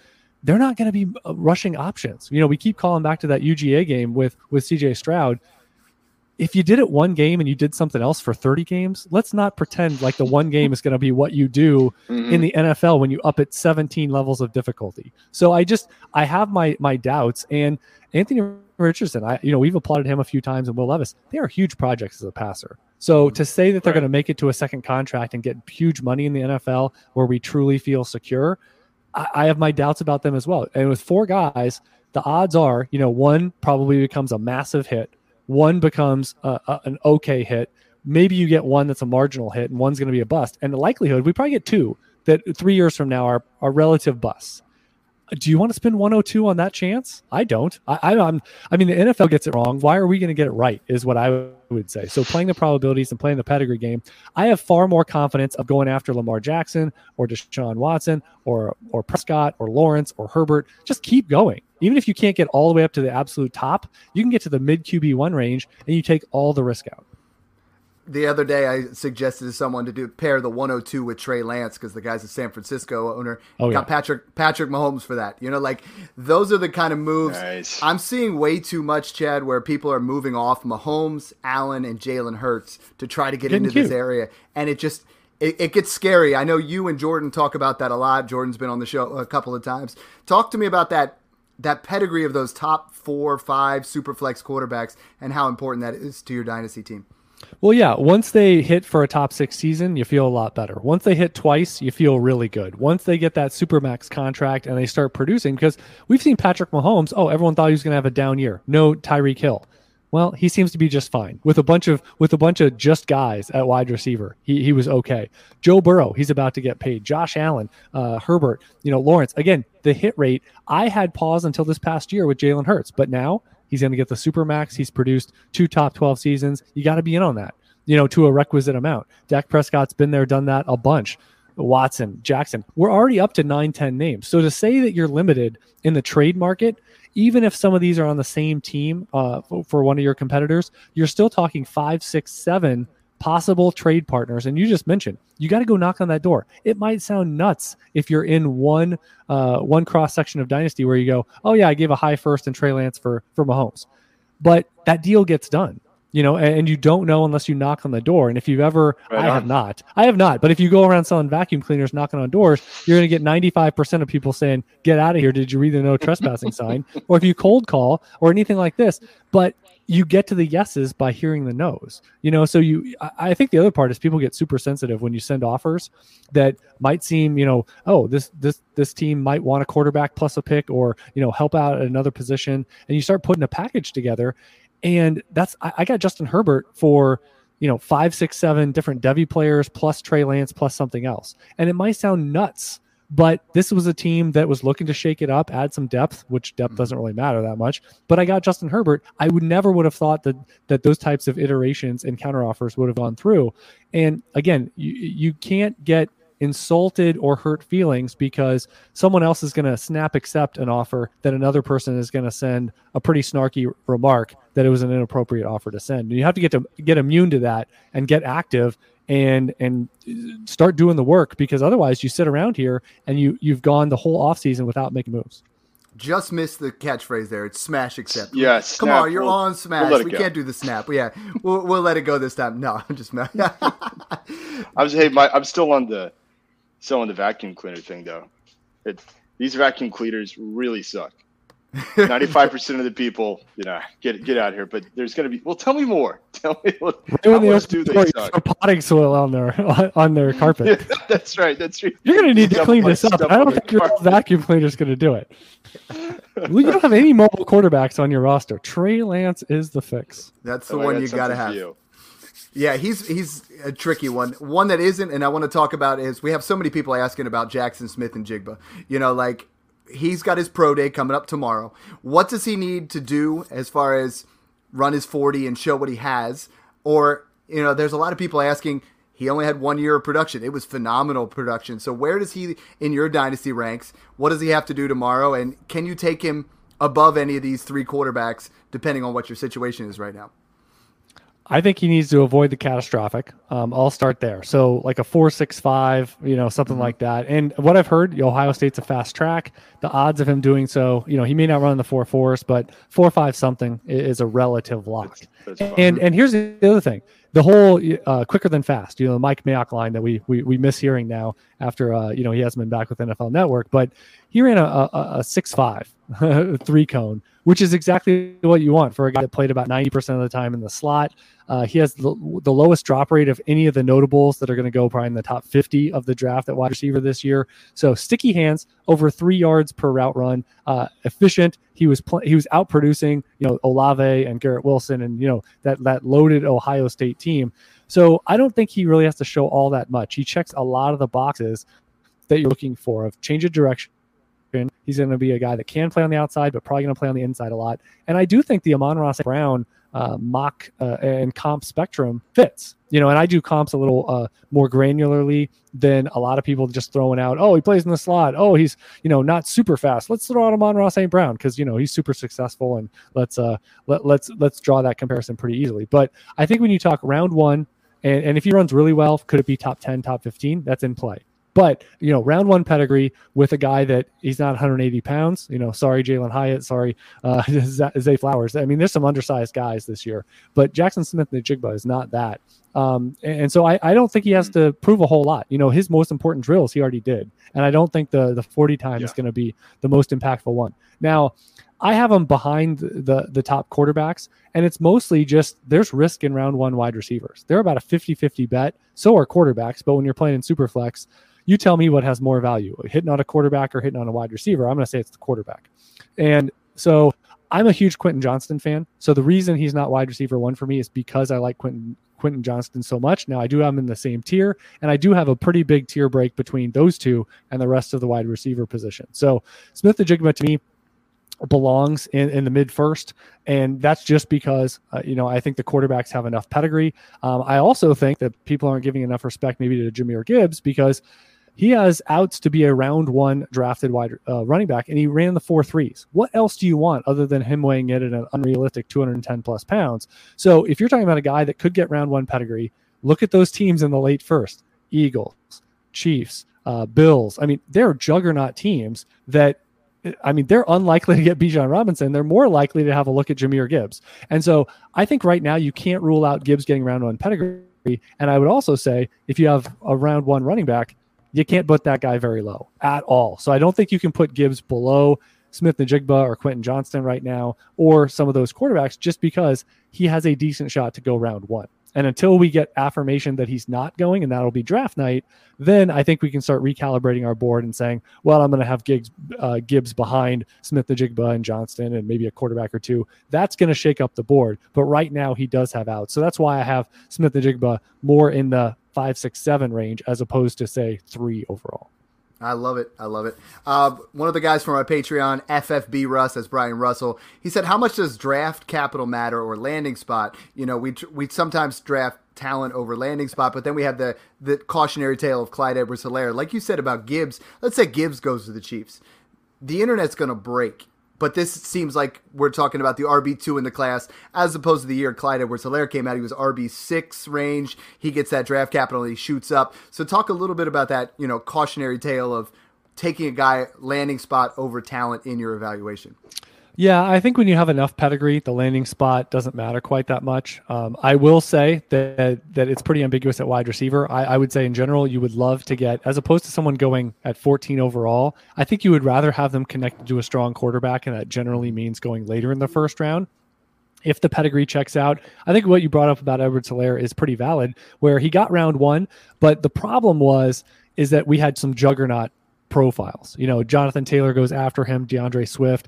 they're not going to be uh, rushing options. You know, we keep calling back to that UGA game with with CJ Stroud if you did it one game and you did something else for 30 games, let's not pretend like the one game is going to be what you do mm-hmm. in the NFL when you up it 17 levels of difficulty. So I just I have my my doubts and Anthony Richardson, I you know, we've applauded him a few times and Will Levis. They are huge projects as a passer. So to say that they're right. going to make it to a second contract and get huge money in the NFL where we truly feel secure, I, I have my doubts about them as well. And with four guys, the odds are, you know, one probably becomes a massive hit one becomes a, a, an okay hit. Maybe you get one that's a marginal hit, and one's going to be a bust. And the likelihood we probably get two that three years from now are are relative busts. Do you want to spend 102 on that chance? I don't. I, I, am I mean, the NFL gets it wrong. Why are we going to get it right? Is what I would say. So playing the probabilities and playing the pedigree game, I have far more confidence of going after Lamar Jackson or Deshaun Watson or or Prescott or Lawrence or Herbert. Just keep going even if you can't get all the way up to the absolute top, you can get to the mid QB1 range and you take all the risk out.
The other day, I suggested to someone to do pair the 102 with Trey Lance because the guy's a San Francisco owner. Oh, got yeah. Patrick Patrick Mahomes for that. You know, like those are the kind of moves nice. I'm seeing way too much, Chad, where people are moving off Mahomes, Allen, and Jalen Hurts to try to get Getting into cute. this area, and it just it, it, gets scary. I know you and Jordan talk about that a lot. Jordan's been on the show a couple of times. Talk to me about that that pedigree of those top four, five super flex quarterbacks and how important that is to your dynasty team.
Well, yeah. Once they hit for a top six season, you feel a lot better. Once they hit twice, you feel really good. Once they get that supermax contract and they start producing, because we've seen Patrick Mahomes. Oh, everyone thought he was going to have a down year. No Tyreek Hill. Well, he seems to be just fine with a bunch of with a bunch of just guys at wide receiver. He he was okay. Joe Burrow, he's about to get paid. Josh Allen, uh, Herbert, you know Lawrence. Again, the hit rate. I had pause until this past year with Jalen Hurts, but now he's going to get the super max. He's produced two top twelve seasons. You got to be in on that. You know, to a requisite amount. Dak Prescott's been there, done that a bunch. Watson, Jackson. We're already up to 9, 10 names. So to say that you're limited in the trade market even if some of these are on the same team uh, for one of your competitors, you're still talking five, six, seven possible trade partners. And you just mentioned you got to go knock on that door. It might sound nuts if you're in one uh, one cross section of dynasty where you go, oh yeah, I gave a high first and Trey Lance for for Mahomes, but that deal gets done you know, and, you don't know unless you knock on the door. And if you've ever, right I on. have not, I have not, but if you go around selling vacuum cleaners, knocking on doors, you're going to get 95% of people saying, get out of here. Did you read the no trespassing <laughs> sign? Or if you cold call or anything like this, but you get to the yeses by hearing the no's, you know? So you, I think the other part is people get super sensitive when you send offers that might seem, you know, oh, this, this, this team might want a quarterback plus a pick or, you know, help out at another position. And you start putting a package together and that's I, I got Justin Herbert for you know five, six, seven different Devy players plus Trey Lance plus something else. And it might sound nuts, but this was a team that was looking to shake it up, add some depth, which depth mm-hmm. doesn't really matter that much. But I got Justin Herbert. I would never would have thought that that those types of iterations and counteroffers would have gone through. And again, you you can't get insulted or hurt feelings because someone else is going to snap accept an offer that another person is going to send a pretty snarky remark that it was an inappropriate offer to send. And you have to get to get immune to that and get active and and start doing the work because otherwise you sit around here and you you've gone the whole off season without making moves.
Just missed the catchphrase there. It's smash accept.
Yes.
Come on, you're we'll, on smash. We'll we can not do the snap. Yeah, we'll, we'll let it go this time. No, I'm just. <laughs>
I was hey, my, I'm still on the still on the vacuum cleaner thing though. It, these vacuum cleaners really suck. 95% of the people, you know, get get out here. But there's going to be. Well, tell me more. <laughs> Tell me what.
How much do they suck? Potting soil on their <laughs> on their carpet.
Yeah, <laughs> that's right. That's right.
You're going to need to clean this up. I don't think your vacuum cleaner is going to do it. well, you don't have any mobile quarterbacks on your roster. Trey Lance is the fix.
That's the oh, one you got to have. You. Yeah, he's he's a tricky one. One that isn't, and I want to talk about is we have so many people asking about Jaxon Smith-Njigba. You know, like he's got his pro day coming up tomorrow. What does he need to do as far as run his 40 and show what he has? Or, you know, there's a lot of people asking, he only had one year of production. It was phenomenal production. So where does he in your dynasty ranks? What does he have to do tomorrow? And can you take him above any of these three quarterbacks depending on what your situation is right now?
I think he needs to avoid the catastrophic. Um, I'll start there. So like a four six five, you know, something mm-hmm. like that. And what I've heard, Ohio State's a fast track. The odds of him doing so, you know, he may not run the four fours, but four five something is a relative lock. That's, that's and and here's the other thing: the whole uh, quicker than fast. You know, the Mike Mayock line that we we, we miss hearing now after uh, you know he hasn't been back with NFL Network, but he ran a, a, a six five <laughs> three cone, which is exactly what you want for a guy that played about ninety percent of the time in the slot. Uh, he has the, the lowest drop rate of any of the notables that are going to go probably in the top 50 of the draft at wide receiver this year. So sticky hands, over three yards per route run, uh, efficient. He was pl- he was out producing you know Olave and Garrett Wilson and you know that that loaded Ohio State team. So I don't think he really has to show all that much. He checks a lot of the boxes that you're looking for of change of direction. He's going to be a guy that can play on the outside, but probably going to play on the inside a lot. And I do think the Amon-Ra St. Brown uh, mock uh, and comp spectrum fits. You know, and I do comps a little uh, more granularly than a lot of people just throwing out. Oh, he plays in the slot. Oh, he's you know not super fast. Let's throw out Amon-Ra St. Brown because you know he's super successful, and let's uh let, let's let's draw that comparison pretty easily. But I think when you talk round one, and, and if he runs really well, could it be top ten, top fifteen? That's in play. But you know, round one pedigree with a guy that he's not 180 pounds. You know, sorry Jalin Hyatt, sorry uh, <laughs> Zay Flowers. I mean, there's some undersized guys this year, but Jaxon Smith-Njigba is not that. Um, and, so I, I, don't think he has to prove a whole lot. You know, his most important drills he already did, and I don't think the the 40 time yeah. is going to be the most impactful one. Now, I have him behind the the top quarterbacks, and it's mostly just there's risk in round one wide receivers. They're about a 50-50 bet. So are quarterbacks, but when you're playing in superflex, you tell me what has more value, hitting on a quarterback or hitting on a wide receiver. I'm going to say it's the quarterback. And so I'm a huge Quentin Johnston fan. So the reason he's not wide receiver one for me is because I like Quentin Quentin Johnston so much. Now I do have him in the same tier, and I do have a pretty big tier break between those two and the rest of the wide receiver position. So Smith-Njigba to me belongs in, in the mid first, and that's just because uh, you know I think the quarterbacks have enough pedigree. Um, I also think that people aren't giving enough respect maybe to Jahmyr Gibbs because he has outs to be a round one drafted wide uh, running back, and he ran the four threes. What else do you want other than him weighing in at an unrealistic 210 plus pounds? So if you're talking about a guy that could get round one pedigree, look at those teams in the late first: Eagles, Chiefs, uh, Bills. I mean, they're juggernaut teams that. I mean, they're unlikely to get Bijan Robinson. They're more likely to have a look at Jahmyr Gibbs. And so I think right now you can't rule out Gibbs getting round one pedigree. And I would also say if you have a round one running back, you can't put that guy very low at all. So I don't think you can put Gibbs below Smith-Njigba or Quentin Johnston right now, or some of those quarterbacks, just because he has a decent shot to go round one. And until we get affirmation that he's not going, and that'll be draft night, then I think we can start recalibrating our board and saying, well, I'm going to have Gibbs, uh, Gibbs behind Smith-Njigba and Johnston and maybe a quarterback or two. That's going to shake up the board. But right now, he does have out. So that's why I have Smith-Njigba more in the five, six, seven range as opposed to say three overall.
I love it. I love it. Uh, one of the guys from our Patreon, FFB Russ, as Brian Russell, he said, "How much does draft capital matter or landing spot? You know, we we sometimes draft talent over landing spot, but then we have the the cautionary tale of Clyde Edwards-Helaire. Like you said about Gibbs, let's say Gibbs goes to the Chiefs, the internet's going to break but this seems like we're talking about the RB2 in the class as opposed to the year Clyde Edwards Helaire came out. He was RB6 range. He gets that draft capital and he shoots up. So, talk a little bit about that, you know, cautionary tale of taking a guy landing spot over talent in your evaluation.
Yeah, I think when you have enough pedigree, the landing spot doesn't matter quite that much. Um, I will say that that it's pretty ambiguous at wide receiver. I, I, would say in general, you would love to get, as opposed to someone going at 14 overall, I think you would rather have them connected to a strong quarterback, and that generally means going later in the first round. If the pedigree checks out, I think what you brought up about Edwards-Helaire is pretty valid, where he got round one, but the problem was is that we had some juggernaut profiles. You know, Jonathan Taylor goes after him, D'Andre Swift,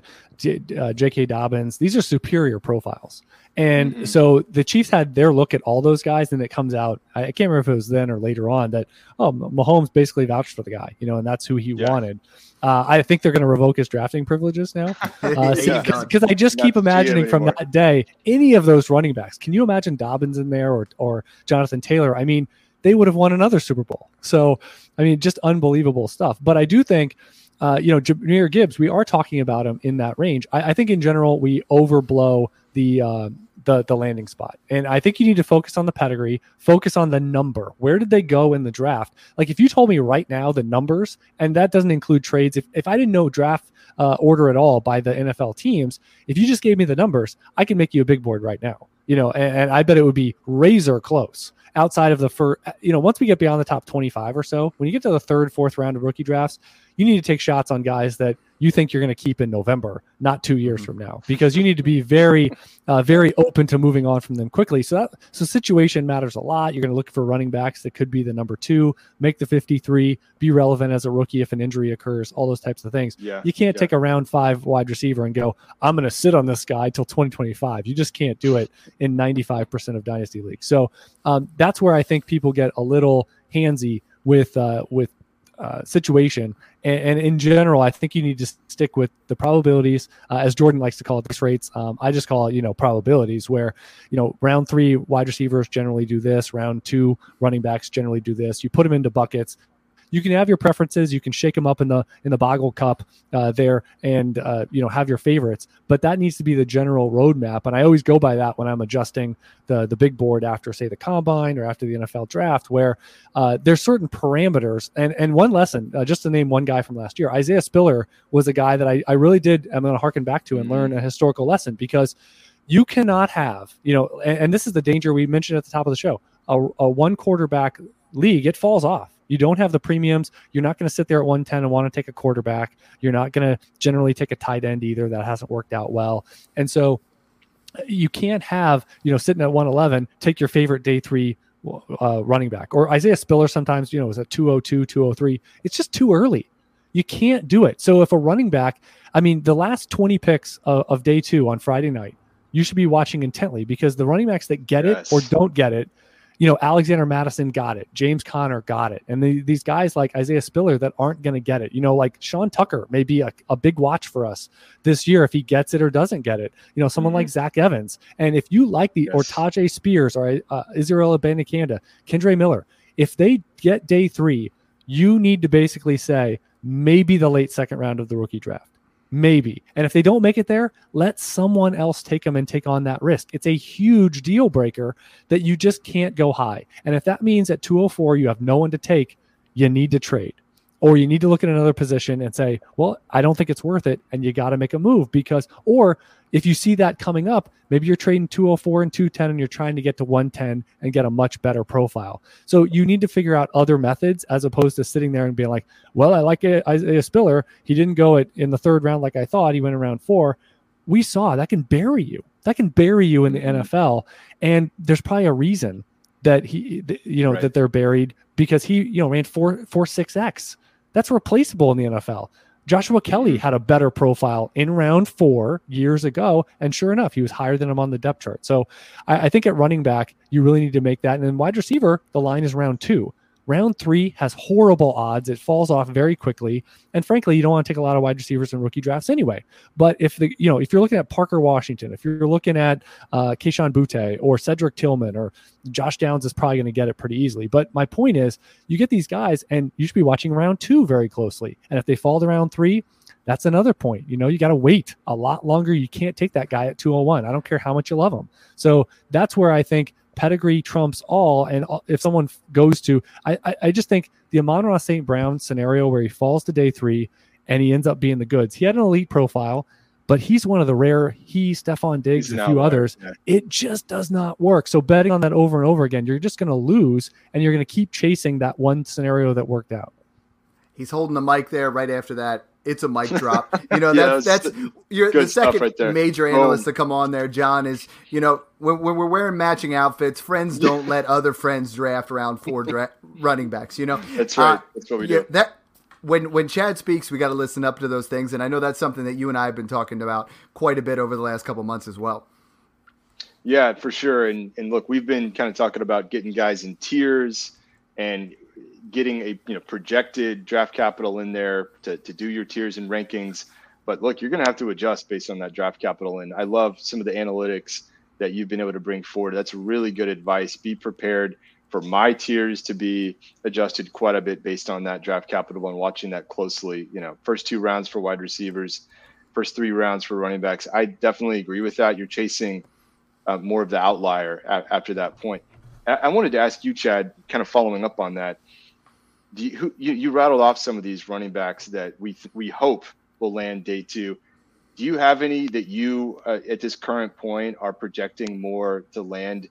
uh, J.K. Dobbins. These are superior profiles. And mm-hmm. so the Chiefs had their look at all those guys, and it comes out. I, I, can't remember if it was then or later on that oh, Mahomes basically vouched for the guy, you know, and that's who he yeah. wanted. Uh, I think they're going to revoke his drafting privileges now, because <laughs> uh, yeah. I just keep imagining from that day any of those running backs. Can you imagine Dobbins in there or or Jonathan Taylor? I mean they would have won another Super Bowl. So, I mean, just unbelievable stuff. But I do think, uh, you know, Jahmyr Gibbs, we are talking about him in that range. I, I think in general we overblow the uh, the the landing spot, and I think you need to focus on the pedigree, focus on the number. Where did they go in the draft? Like if you told me right now the numbers, and that doesn't include trades. If if I didn't know draft uh, order at all by the NFL teams, if you just gave me the numbers, I can make you a big board right now. You know, and, and I bet it would be razor close outside of the first, you know, once we get beyond the top 25 or so, when you get to the third, fourth round of rookie drafts, you need to take shots on guys that you think you're going to keep in November, not two years mm-hmm. from now, because you need to be very, uh, very open to moving on from them quickly. So that so situation matters a lot. You're going to look for running backs that could be the number two, make the 53, be relevant as a rookie if an injury occurs, all those types of things. Yeah, you can't yeah. take a round five wide receiver and go, I'm going to sit on this guy till 2025. You just can't do it in 95% of dynasty leagues. So um, that's where I think people get a little handsy with uh, with uh, situation. And, and, in general, I think you need to stick with the probabilities, uh, as Jordan likes to call it, these rates. Um, I just call it, you know, probabilities, where you know round three wide receivers generally do this, round two running backs generally do this. You put them into buckets you can have your preferences. You can shake them up in the in the Boggle Cup uh, there, and uh, you know have your favorites. But that needs to be the general roadmap, and I always go by that when I'm adjusting the the big board after say the combine or after the NFL draft, where uh, there's certain parameters. And and one lesson, uh, just to name one guy from last year, Isaiah Spiller was a guy that I, I really did. I'm going to harken back to and mm-hmm. learn a historical lesson because you cannot have you know, and, and this is the danger we mentioned at the top of the show. A, a one quarterback league, it falls off you don't have the premiums. You're not going to sit there at 110 and want to take a quarterback. You're not going to generally take a tight end either. That hasn't worked out well. And so you can't have, you know, sitting at 111, take your favorite day three uh, running back or Isaiah Spiller sometimes, you know, is at 202, 203. It's just too early. You can't do it. So if a running back, I mean, the last 20 picks of, of day two on Friday night, you should be watching intently because the running backs that get yes. it or don't get it you know, Alexander Mattison got it, James Conner got it, and the, these guys like Isaiah Spiller that aren't going to get it. You know, like Sean Tucker may be a, a, big watch for us this year if he gets it or doesn't get it. You know, someone mm-hmm. like Zach Evans, and if you like the yes. or Tyjae Spears or uh, Israel Abanikanda, Kendre Miller, if they get day three, you need to basically say maybe the late second round of the rookie draft. Maybe. And if they don't make it there, let someone else take them and take on that risk. It's a huge deal breaker that you just can't go high. And if that means at 204 you have no one to take, you need to trade. Or you need to look at another position and say, well, I don't think it's worth it. And you got to make a move because, or if you see that coming up, maybe you're trading 204 and 210 and you're trying to get to 110 and get a much better profile. So you need to figure out other methods as opposed to sitting there and being like, well, I like Isaiah Spiller. He didn't go it in the third round like I thought. He went around four. We saw that can bury you. That can bury you in the mm-hmm. NFL. And there's probably a reason that he, you know, right. that they're buried because he, you know, ran four, four, six X. That's replaceable in the NFL. Joshua mm-hmm. had a better profile in round four years ago. And sure enough, he was higher than him on the depth chart. So I, I, think at running back, you really need to make that. And then wide receiver, the line is round two. Round three has horrible odds. It falls off very quickly. And frankly, you don't want to take a lot of wide receivers in rookie drafts anyway. But if the you know, if you're looking at Parker Washington, if you're looking at uh Kayshon Boutte or Cedric Tillman or Josh Downs is probably going to get it pretty easily. But my point is you get these guys and you should be watching round two very closely. And if they fall to round three, that's another point. You know, you got to wait a lot longer. You can't take that guy at 201. I don't care how much you love him. So that's where I think pedigree trumps all. And if someone goes to, I, I, I just think the Amon-Ra St. Brown scenario where he falls to day three and he ends up being the goods. He had an elite profile, but he's one of the rare. He, Stefon Diggs, a few others. Yeah. It just does not work. So betting on that over and over again, you're just going to lose, and you're going to keep chasing that one scenario that worked out.
He's holding the mic there right after that. It's a mic <laughs> drop. You know, yeah, that's that's you're the second right major analyst Boom. to come on there. John is, you know, when, when, we're wearing matching outfits, friends don't let other friends draft around four <laughs> dra- running backs. You know,
that's right. Uh, that's what we do.
that when when Chad speaks, we got to listen up to those things, and I know that's something that you and I have been talking about quite a bit over the last couple months as well.
Yeah, for sure. And and look, we've been kind of talking about getting guys in tiers and getting a you know projected draft capital in there to, to do your tiers and rankings. But look, you're going to have to adjust based on that draft capital. And I love some of the analytics that you've been able to bring forward. That's really good advice. Be prepared for my tiers to be adjusted quite a bit based on that draft capital and watching that closely. You know, first two rounds for wide receivers, first three rounds for running backs. I definitely agree with that. You're chasing uh, more of the outlier a- after that point. I-, I wanted to ask you, Chad, kind of following up on that you, who, you, you rattled off some of these running backs that we we hope will land day two. Do you have any that you uh, at this current point are projecting more to land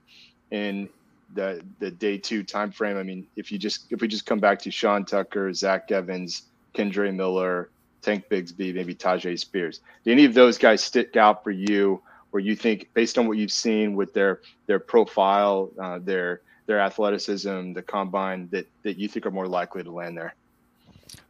in the the day two time frame? I mean, if you just if we just come back to Sean Tucker, Zach Evans, Kendre Miller, Tank Bigsby, maybe Tyjae Spears, do any of those guys stick out for you? Where you think, based on what you've seen with their their profile, uh, their their athleticism, the combine that that you think are more likely to land there?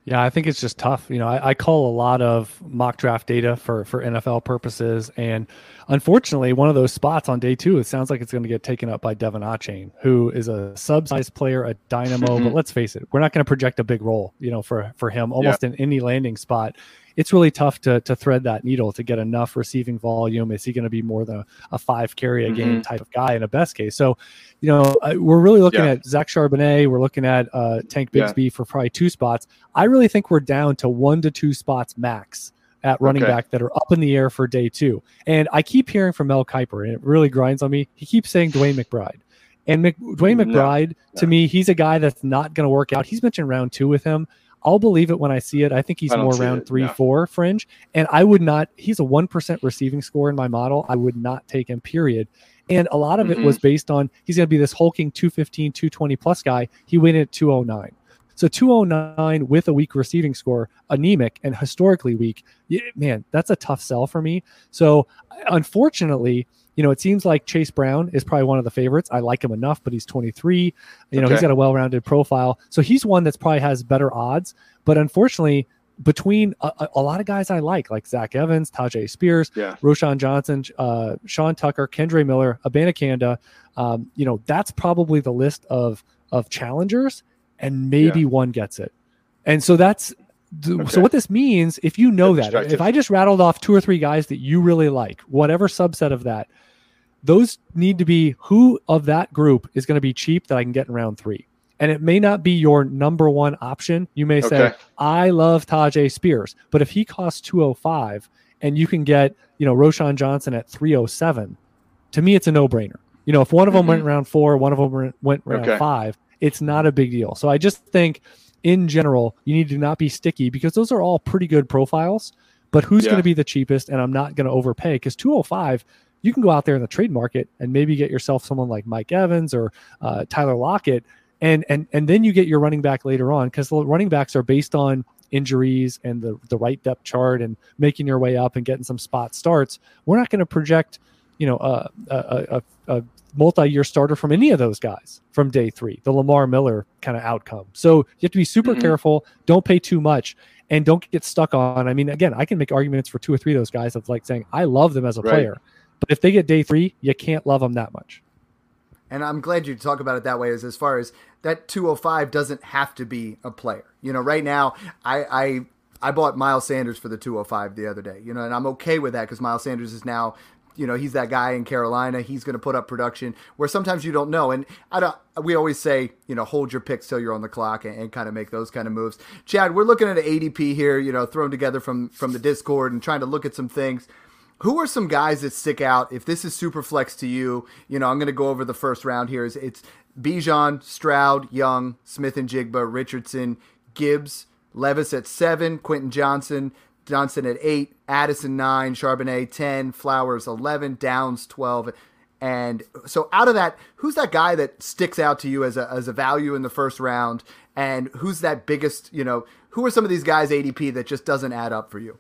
Yeah, I think it's just tough. You know, I, I, call a lot of mock draft data for for NFL purposes, and unfortunately, one of those spots on day two, it sounds like it's going to get taken up by De'Von Achane, who is a sub-sized player, a dynamo. <laughs> but let's face it, we're not going to project a big role, you know, for for him almost yeah. in any landing spot it's really tough to to thread that needle to get enough receiving volume. Is he going to be more than a five carry a mm-hmm. game type of guy in a best case? So, you know, we're really looking yeah. at Zach Charbonnet. We're looking at uh, Tank Bigsby yeah. for probably two spots. I really think we're down to one to two spots max at running okay. back that are up in the air for day two. And I keep hearing from Mel Kiper, and it really grinds on me. He keeps saying DeWayne McBride. And Mc, DeWayne McBride, no, to me, he's a guy that's not going to work out. He's mentioned round two with him. I'll believe it when I see it. I think he's more around it, three, yeah. four fringe. And I would not, he's a 1% receiving score in my model. I would not take him, period. And a lot of mm-hmm. it was based on he's going to be this hulking 215, 220 plus guy. He went at 209. So 209 with a weak receiving score, anemic and historically weak, man, that's a tough sell for me. So unfortunately, you know, it seems like Chase Brown is probably one of the favorites. I like him enough, but he's 23. You know, okay. he's got a well-rounded profile, so he's one that's probably has better odds. But unfortunately, between a, a, lot of guys I like, like Zach Evans, Tyjae Spears, yeah. Roschon Johnson, uh, Sean Tucker, Kendre Miller, Abanikanda, um, you know, that's probably the list of of challengers, and maybe yeah. one gets it. And so that's Okay. So what this means, if you know that, if I just rattled off two or three guys that you really like, whatever subset of that, those need to be who of that group is going to be cheap that I can get in round three. And it may not be your number one option. You may say, okay. I love Tyjae Spears, but if he costs 205 and you can get, you know, Roschon Johnson at 307, to me, it's a no brainer. You know, if one of them mm-hmm. went round four, one of them went round okay. five, it's not a big deal. So I just think in general, you need to not be sticky because those are all pretty good profiles. But who's yeah. going to be the cheapest? And I'm not going to overpay because 205, you can go out there in the trade market and maybe get yourself someone like Mike Evans or uh, Tyler Lockett, and and and then you get your running back later on because the running backs are based on injuries and the the right depth chart and making your way up and getting some spot starts. We're not going to project, you know, a, a, a, a multi-year starter from any of those guys from day three, the Lamar Miller kind of outcome. So you have to be super mm-hmm. careful. Don't pay too much and don't get stuck on. I mean, again, I can make arguments for two or three of those guys of like saying I love them as a right. player, but if they get day three, you can't love them that much.
And I'm glad you talk about it that way. Is as far as that 205 doesn't have to be a player. You know, right now I I I bought Miles Sanders for the 205 the other day. You know, and I'm okay with that because Miles Sanders is now you know he's that guy in Carolina. He's going to put up production where sometimes you don't know. And I don't. We always say you know hold your picks till you're on the clock and, and kind of make those kind of moves. Chad, we're looking at an ADP here. You know, thrown together from from the Discord and trying to look at some things. Who are some guys that stick out? If this is super flex to you, you know I'm going to go over the first round here. Is it's Bijan, Stroud, Young, Smith-Njigba, Richardson, Gibbs, Levis at seven, Quentin Johnston, Johnston at eight, Addison nine, Charbonnet ten, Flowers eleven, Downs twelve. And so out of that, who's that guy that sticks out to you as a as a value in the first round? And who's that biggest, you know, who are some of these guys ADP that just doesn't add up for you?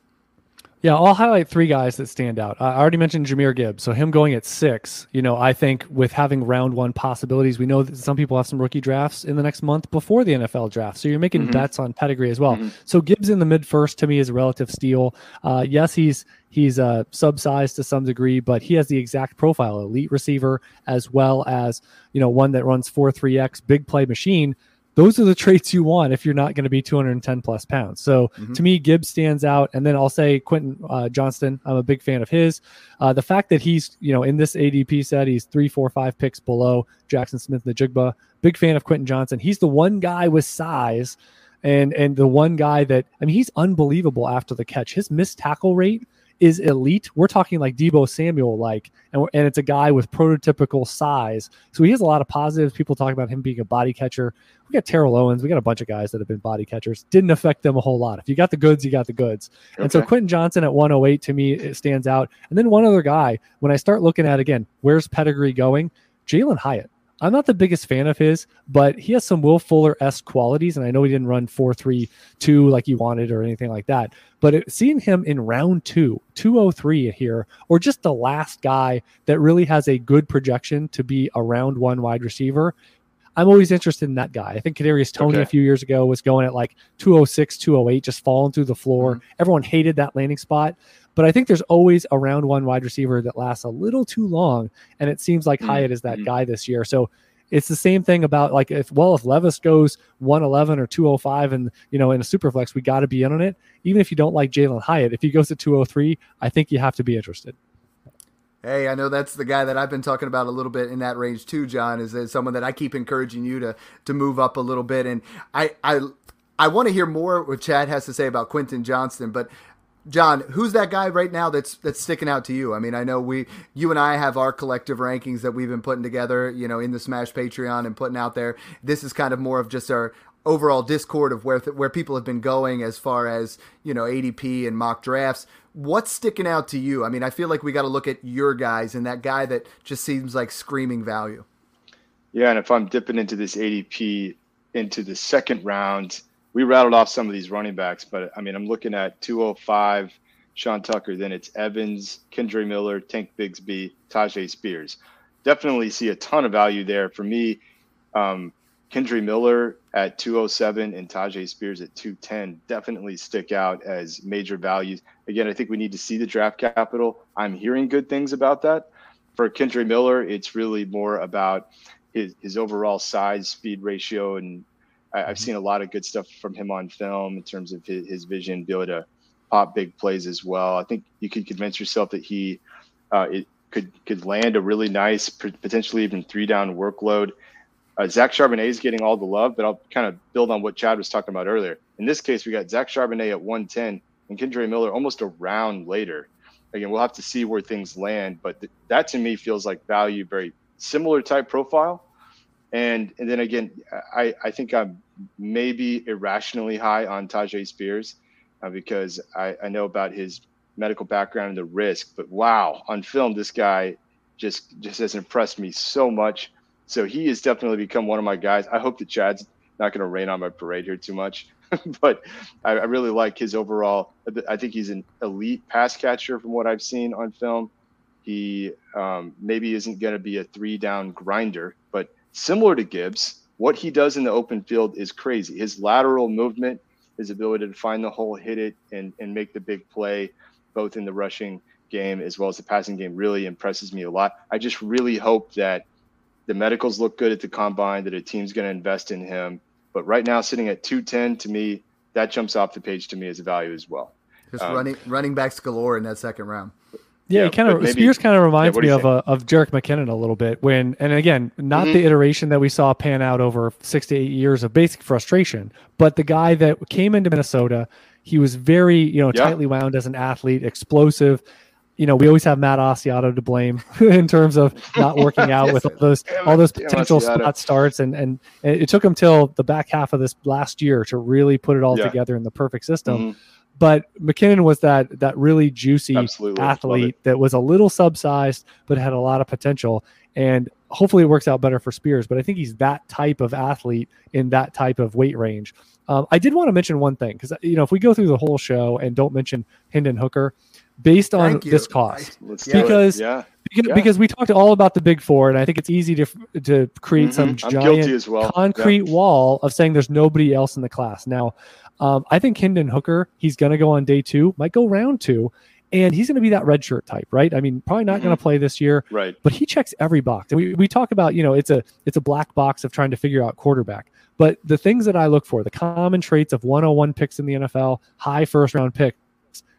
Yeah, I'll highlight three guys that stand out. I already mentioned Jahmyr Gibbs, so him going at six. You know, I think with having round one possibilities, we know that some people have some rookie drafts in the next month before the NFL draft, so you're making mm-hmm. bets on pedigree as well. Mm-hmm. So Gibbs in the mid first to me is a relative steal. Uh, yes, he's he's uh, subsized to some degree, but he has the exact profile: elite receiver as well as you know one that runs four three x big play machine those are the traits you want if you're not going to be 210 plus pounds. So mm-hmm. to me, Gibbs stands out. And then I'll say Quentin uh, Johnston. I'm a big fan of his. Uh, the fact that he's, you know, in this ADP set, he's three, four, five picks below Jaxon Smith-Njigba. Big fan of Quentin Johnston. He's the one guy with size and and the one guy that I mean he's unbelievable after the catch. His missed tackle rate is elite. We're talking like Deebo Samuel like, and, and it's a guy with prototypical size. So he has a lot of positives. People talk about him being a body catcher. We got Terrell Owens. We got a bunch of guys that have been body catchers. Didn't affect them a whole lot. If you got the goods, you got the goods. Okay. And so Quentin Johnston at 108 to me it stands out. And then one other guy, when I start looking at again, where's pedigree going? Jalin Hyatt. I'm not the biggest fan of his, but he has some Will Fuller esque qualities. And I know he didn't run 4 3 2 like you wanted or anything like that. But it, seeing him in round two, 203 here, or just the last guy that really has a good projection to be a round one wide receiver, I'm always interested in that guy. I think Kadarius Toney okay. a few years ago was going at like 206, 208, just falling through the floor. Mm-hmm. Everyone hated that landing spot. But I think there's always a round one wide receiver that lasts a little too long. And it seems like mm-hmm. Hyatt is that mm-hmm. guy this year. So it's the same thing about like if well if Levis goes 111 or 205 and you know in a super flex we got to be in on it even if you don't like Jalin Hyatt if he goes to 203 I think you have to be interested.
Hey, I know that's the guy that I've been talking about a little bit in that range too, John. Is, is someone that I keep encouraging you to to move up a little bit, and I I I want to hear more what Chad has to say about Quentin Johnston, but John, who's that guy right now that's that's sticking out to you? I mean, I know we, you and I have our collective rankings that we've been putting together, you know, in the Smash Patreon and putting out there. This is kind of more of just our overall discord of where th- where people have been going as far as you know ADP and mock drafts. What's sticking out to you? I mean, I feel like we got to look at your guys and that guy that just seems like screaming value.
Yeah, and if I'm dipping into this ADP into the second round we rattled off some of these running backs, but I mean, I'm looking at 205, Sean Tucker, then it's Evans, Kendre Miller, Tank Bigsby, Tyjae Spears. Definitely see a ton of value there. For me, um, Kendre Miller at 207 and Tyjae Spears at 210 definitely stick out as major values. Again, I think we need to see the draft capital. I'm hearing good things about that. For Kendre Miller, it's really more about his, his overall size speed ratio and I, have mm-hmm. seen a lot of good stuff from him on film in terms of his, his vision, be able to pop big plays as well. I think you could convince yourself that he uh, it could could land a really nice, potentially even three down workload. Uh, Zach Charbonnet is getting all the love, but I'll kind of build on what Chad was talking about earlier. In this case, we got Zach Charbonnet at 110 and Kendre Miller almost a round later. Again, we'll have to see where things land, but th- that to me feels like value, very similar type profile. And and then again, I, I think I'm maybe irrationally high on Tyjae Spears uh, because I, I know about his medical background and the risk. But wow, on film, this guy just just has impressed me so much. So he has definitely become one of my guys. I hope that Chad's not going to rain on my parade here too much, <laughs> but I, I, really like his overall. I think he's an elite pass catcher from what I've seen on film. He um, maybe isn't going to be a three down grinder, but similar to Gibbs, what he does in the open field is crazy. His lateral movement, his ability to find the hole, hit it, and, and make the big play, both in the rushing game as well as the passing game, really impresses me a lot. I just really hope that the medicals look good at the combine, that a team's going to invest in him. But right now, sitting at 210, to me, that jumps off the page to me as a value as well.
Just um, running running backs galore in that second round.
Yeah, yeah kind of Spears kind of reminds yeah, me of a, of Jerick McKinnon a little bit. When and again, not mm-hmm. the iteration that we saw pan out over six to eight years of basic frustration, but the guy that came into Minnesota, he was very you know yeah. tightly wound as an athlete, explosive. You know, we always have Matt Asiata to blame <laughs> in terms of not working out yes, with all those all those potential spot starts, and and it took him till the back half of this last year to really put it all together in the perfect system. Mm-hmm but McKinnon was that that really juicy
Absolutely.
Athlete that was a little subsized but had a lot of potential. And hopefully it works out better for Spears. But I think he's that type of athlete in that type of weight range. Um, I did want to mention one thing because you know if we go through the whole show and don't mention Hendon Hooker, based on this cost,
Let's
Yeah.
do it.
Because-
yeah,
because,
Yeah.
because we talked all about the big four, and I think it's easy to to create some
Mhm. I'm
giant
as well.
concrete wall of saying there's nobody else in the class. Now, um, I think Hendon Hooker, he's going to go on day two, might go round two, and he's going to be that red shirt type, right? I mean, probably not going to play this year,
Right.
but he checks every box. And we, we talk about, you know, it's a it's a black box of trying to figure out quarterback. But the things that I look for, the common traits of 101 picks in the NFL, high first round picks,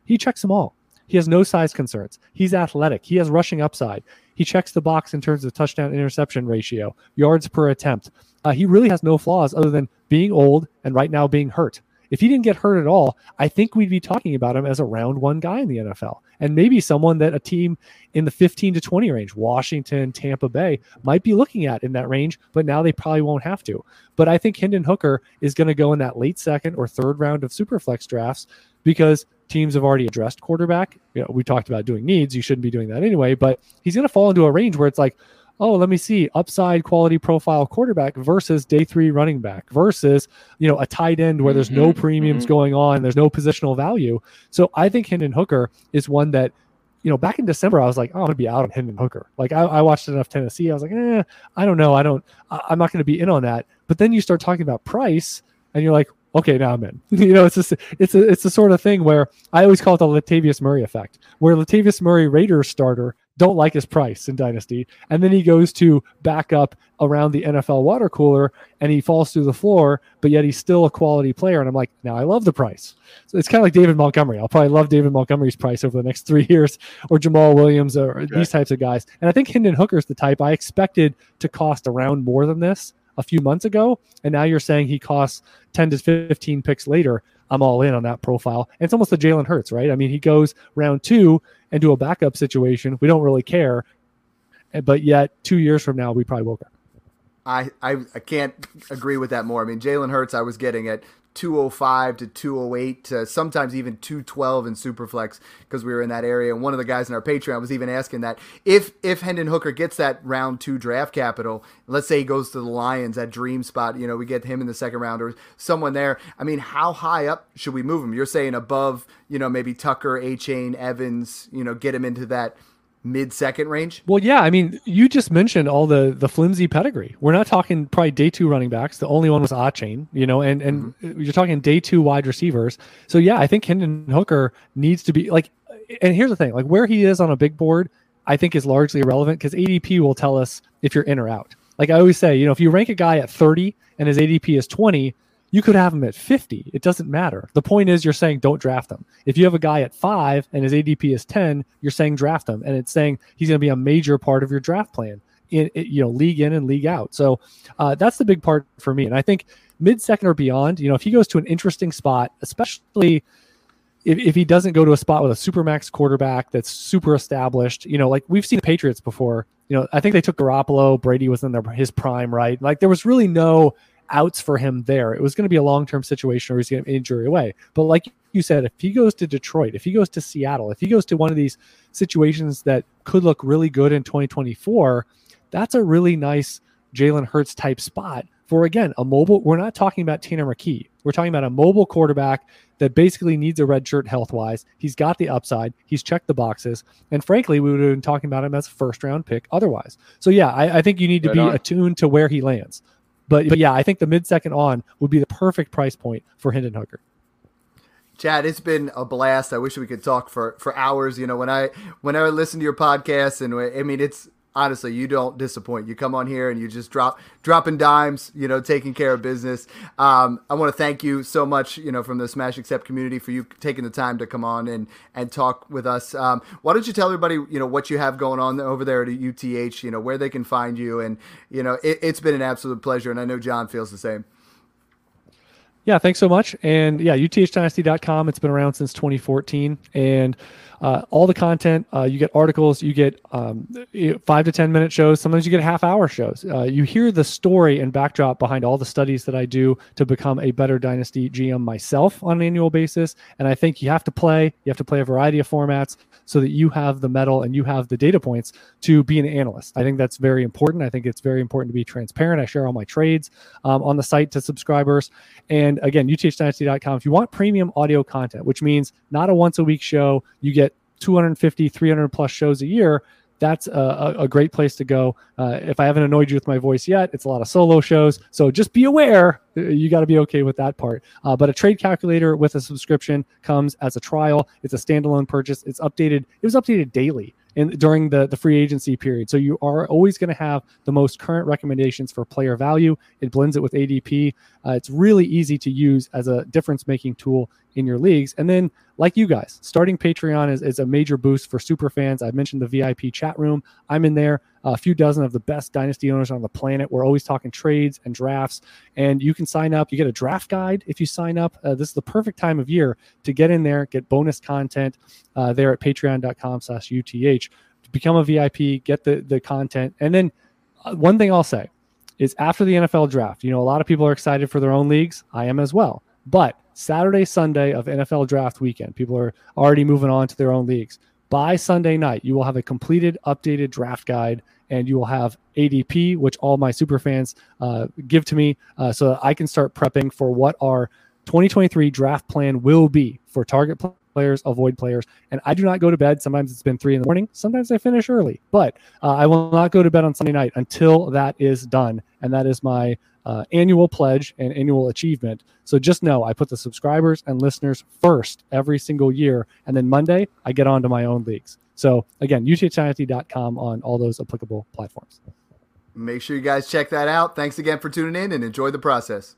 he checks them all. He has no size concerns. He's athletic. He has rushing upside. He checks the box in terms of touchdown interception ratio, yards per attempt. Uh, he really has no flaws other than being old and right now being hurt. If he didn't get hurt at all, I think we'd be talking about him as a round one guy in the NFL and maybe someone that a team in the 15 to 20 range, Washington, Tampa Bay, might be looking at in that range, but now they probably won't have to. But I think Hendon Hooker is going to go in that late second or third round of Superflex drafts because teams have already addressed quarterback. You know, we talked about doing needs. You shouldn't be doing that anyway, but he's going to fall into a range where it's like, oh, let me see upside quality profile quarterback versus day three running back versus, you know, a tight end where there's no
Mhm,
premiums
mhm.
going on. There's no positional value. So I think Hendon Hooker is one that, you know, back in December, I was like, oh, I'm going to be out on Hendon Hooker. Like I, I watched enough Tennessee. I was like, eh, I don't know. I don't, I, I'm not going to be in on that. But then you start talking about price and you're like, okay, now I'm in. <laughs> you know, it's just, it's a, it's the sort of thing where I always call it the Latavius Murray effect, where Latavius Murray Raiders starter don't like his price in Dynasty. And then he goes to back up around the NFL water cooler and he falls through the floor, but yet he's still a quality player. And I'm like, now I love the price. So it's kind of like David Montgomery. I'll probably love David Montgomery's price over the next three <laughs> years, or Jamaal Williams, or
Okay.
these types of guys. And I think Hendon Hooker's the type I expected to cost around more than this a few months ago. And now you're saying he costs 10 to 15 picks later. I'm all in on that profile. And it's almost the Jalen Hurts, right? I mean, he goes round two into a backup situation. We don't really care. But yet, two years from now, we probably will care.
I, I I can't agree with that more. I mean, Jalen Hurts, I was getting at 205 to 208 to sometimes even 212 in Superflex because we were in that area. And one of the guys in our Patreon was even asking that if if Hendon Hooker gets that round two draft capital, let's say he goes to the Lions, that dream spot, you know, we get him in the second round or someone there. I mean, how high up should we move him? You're saying above, you know, maybe Tucker, Achane, Evans, you know, get him into that mid second range?
Well, yeah, I mean, you just mentioned all the the flimsy pedigree. We're not talking probably day two running backs. The only one was Achane, you know, and and mm-hmm. uh, you're talking day two wide receivers. So yeah, I think Hendon Hooker needs to be like. And here's the thing: like where he is on a big board, I think is largely irrelevant because ADP will tell us if you're in or out. Like I always say, you know, if you rank a guy at 30 and his ADP is 20, you could have him at 50. It doesn't matter. The point is, you're saying don't draft him. If you have a guy at five and his ADP is 10, you're saying draft him, and it's saying he's going to be a major part of your draft plan in you know league in and league out. So uh, that's the big part for me. And I think mid second or beyond, you know, if he goes to an interesting spot, especially if, if he doesn't go to a spot with a super max quarterback that's super established, you know, like we've seen the Patriots before. You know, I think they took Garoppolo. Brady was in their, his prime, right? Like there was really no outs for him there. It was going to be a long term situation or he's going to injury away. But like you said, if he goes to Detroit, if he goes to Seattle, if he goes to one of these situations that could look really good in 2024, that's a really nice Jalen Hurts type spot for again a mobile. We're not talking about Tanner McKee. We're talking about a mobile quarterback that basically needs a red shirt health wise. He's got the upside. He's checked the boxes, and frankly, we would have been talking about him as a first round pick otherwise. So yeah, I, I think you need to
Right
be
on.
attuned to where he lands. But but yeah, I think the mid second on would be the perfect price point for Hendon Hooker.
Chad, it's been a blast. I wish we could talk for, for hours. You know, when I when I listen to your podcast, and I mean, it's honestly you don't disappoint. You come on here and you just drop dropping dimes. You know, taking care of business. Um, I want to thank you so much. You know, from the Smash Accept community for you taking the time to come on and and talk with us. Um, why don't you tell everybody you know what you have going on over there at UTH? You know, where they can find you, and you know, it, it's been an absolute pleasure, and I know John feels the same.
Yeah, thanks so much. And yeah, uthdynasty.com. It's been around since 2014. And uh, all the content, uh, you get articles, you get um, five to 10 minute shows. Sometimes you get half hour shows. Uh, you hear the story and backdrop behind all the studies that I do to become a better Dynasty GM myself on an annual basis. And I think you have to play, you have to play a variety of formats so that you have the metal and you have the data points to be an analyst. I think that's very important. I think it's very important to be transparent. I share all my trades um, on the site to subscribers. And again, uthdynasty.com. If you want premium audio content, which means not a once a week show, you get 250, 300 plus shows a year that's a, a, great place to go. Uh, if I haven't annoyed you with my voice yet, it's a lot of solo shows. So just be aware, uh, you got to be okay with that part. Uh, but a trade calculator with a subscription comes as a trial. It's a standalone purchase. It's updated. It was updated daily in during the, the free agency period. So you are always going to have the most current recommendations for player value. It blends it with ADP. Uh, it's really easy to use as a difference making tool in your leagues. And then, like you guys, starting Patreon is, is a major boost for super fans. I mentioned the VIP chat room. I'm in there. A few dozen of the best dynasty owners on the planet. We're always talking trades and drafts, and you can sign up. You get a draft guide if you sign up. Uh, this is the perfect time of year to get in there, get bonus content uh, there at patreon.com/uth. Become a VIP, get the the content, and then uh, one thing I'll say is after the NFL draft, you know, a lot of people are excited for their own leagues. I am as well, but Saturday, Sunday of NFL draft weekend. People are already moving on to their own leagues. By Sunday night, you will have a completed, updated draft guide, and you will have ADP, which all my super fans uh, give to me, uh, so that I can start prepping for what our 2023 draft plan will be for target players, avoid players. And I do not go to bed. Sometimes it's been three in the morning. Sometimes I finish early, but uh, I will not go to bed on Sunday night until that is done. And that is my uh, annual pledge and annual achievement. So just know I put the subscribers and listeners first every single year. And then Monday, I get on to my own leagues. So again, uthdynasty.com on all those applicable platforms.
Make sure you guys check that out. Thanks again for tuning in and enjoy the process.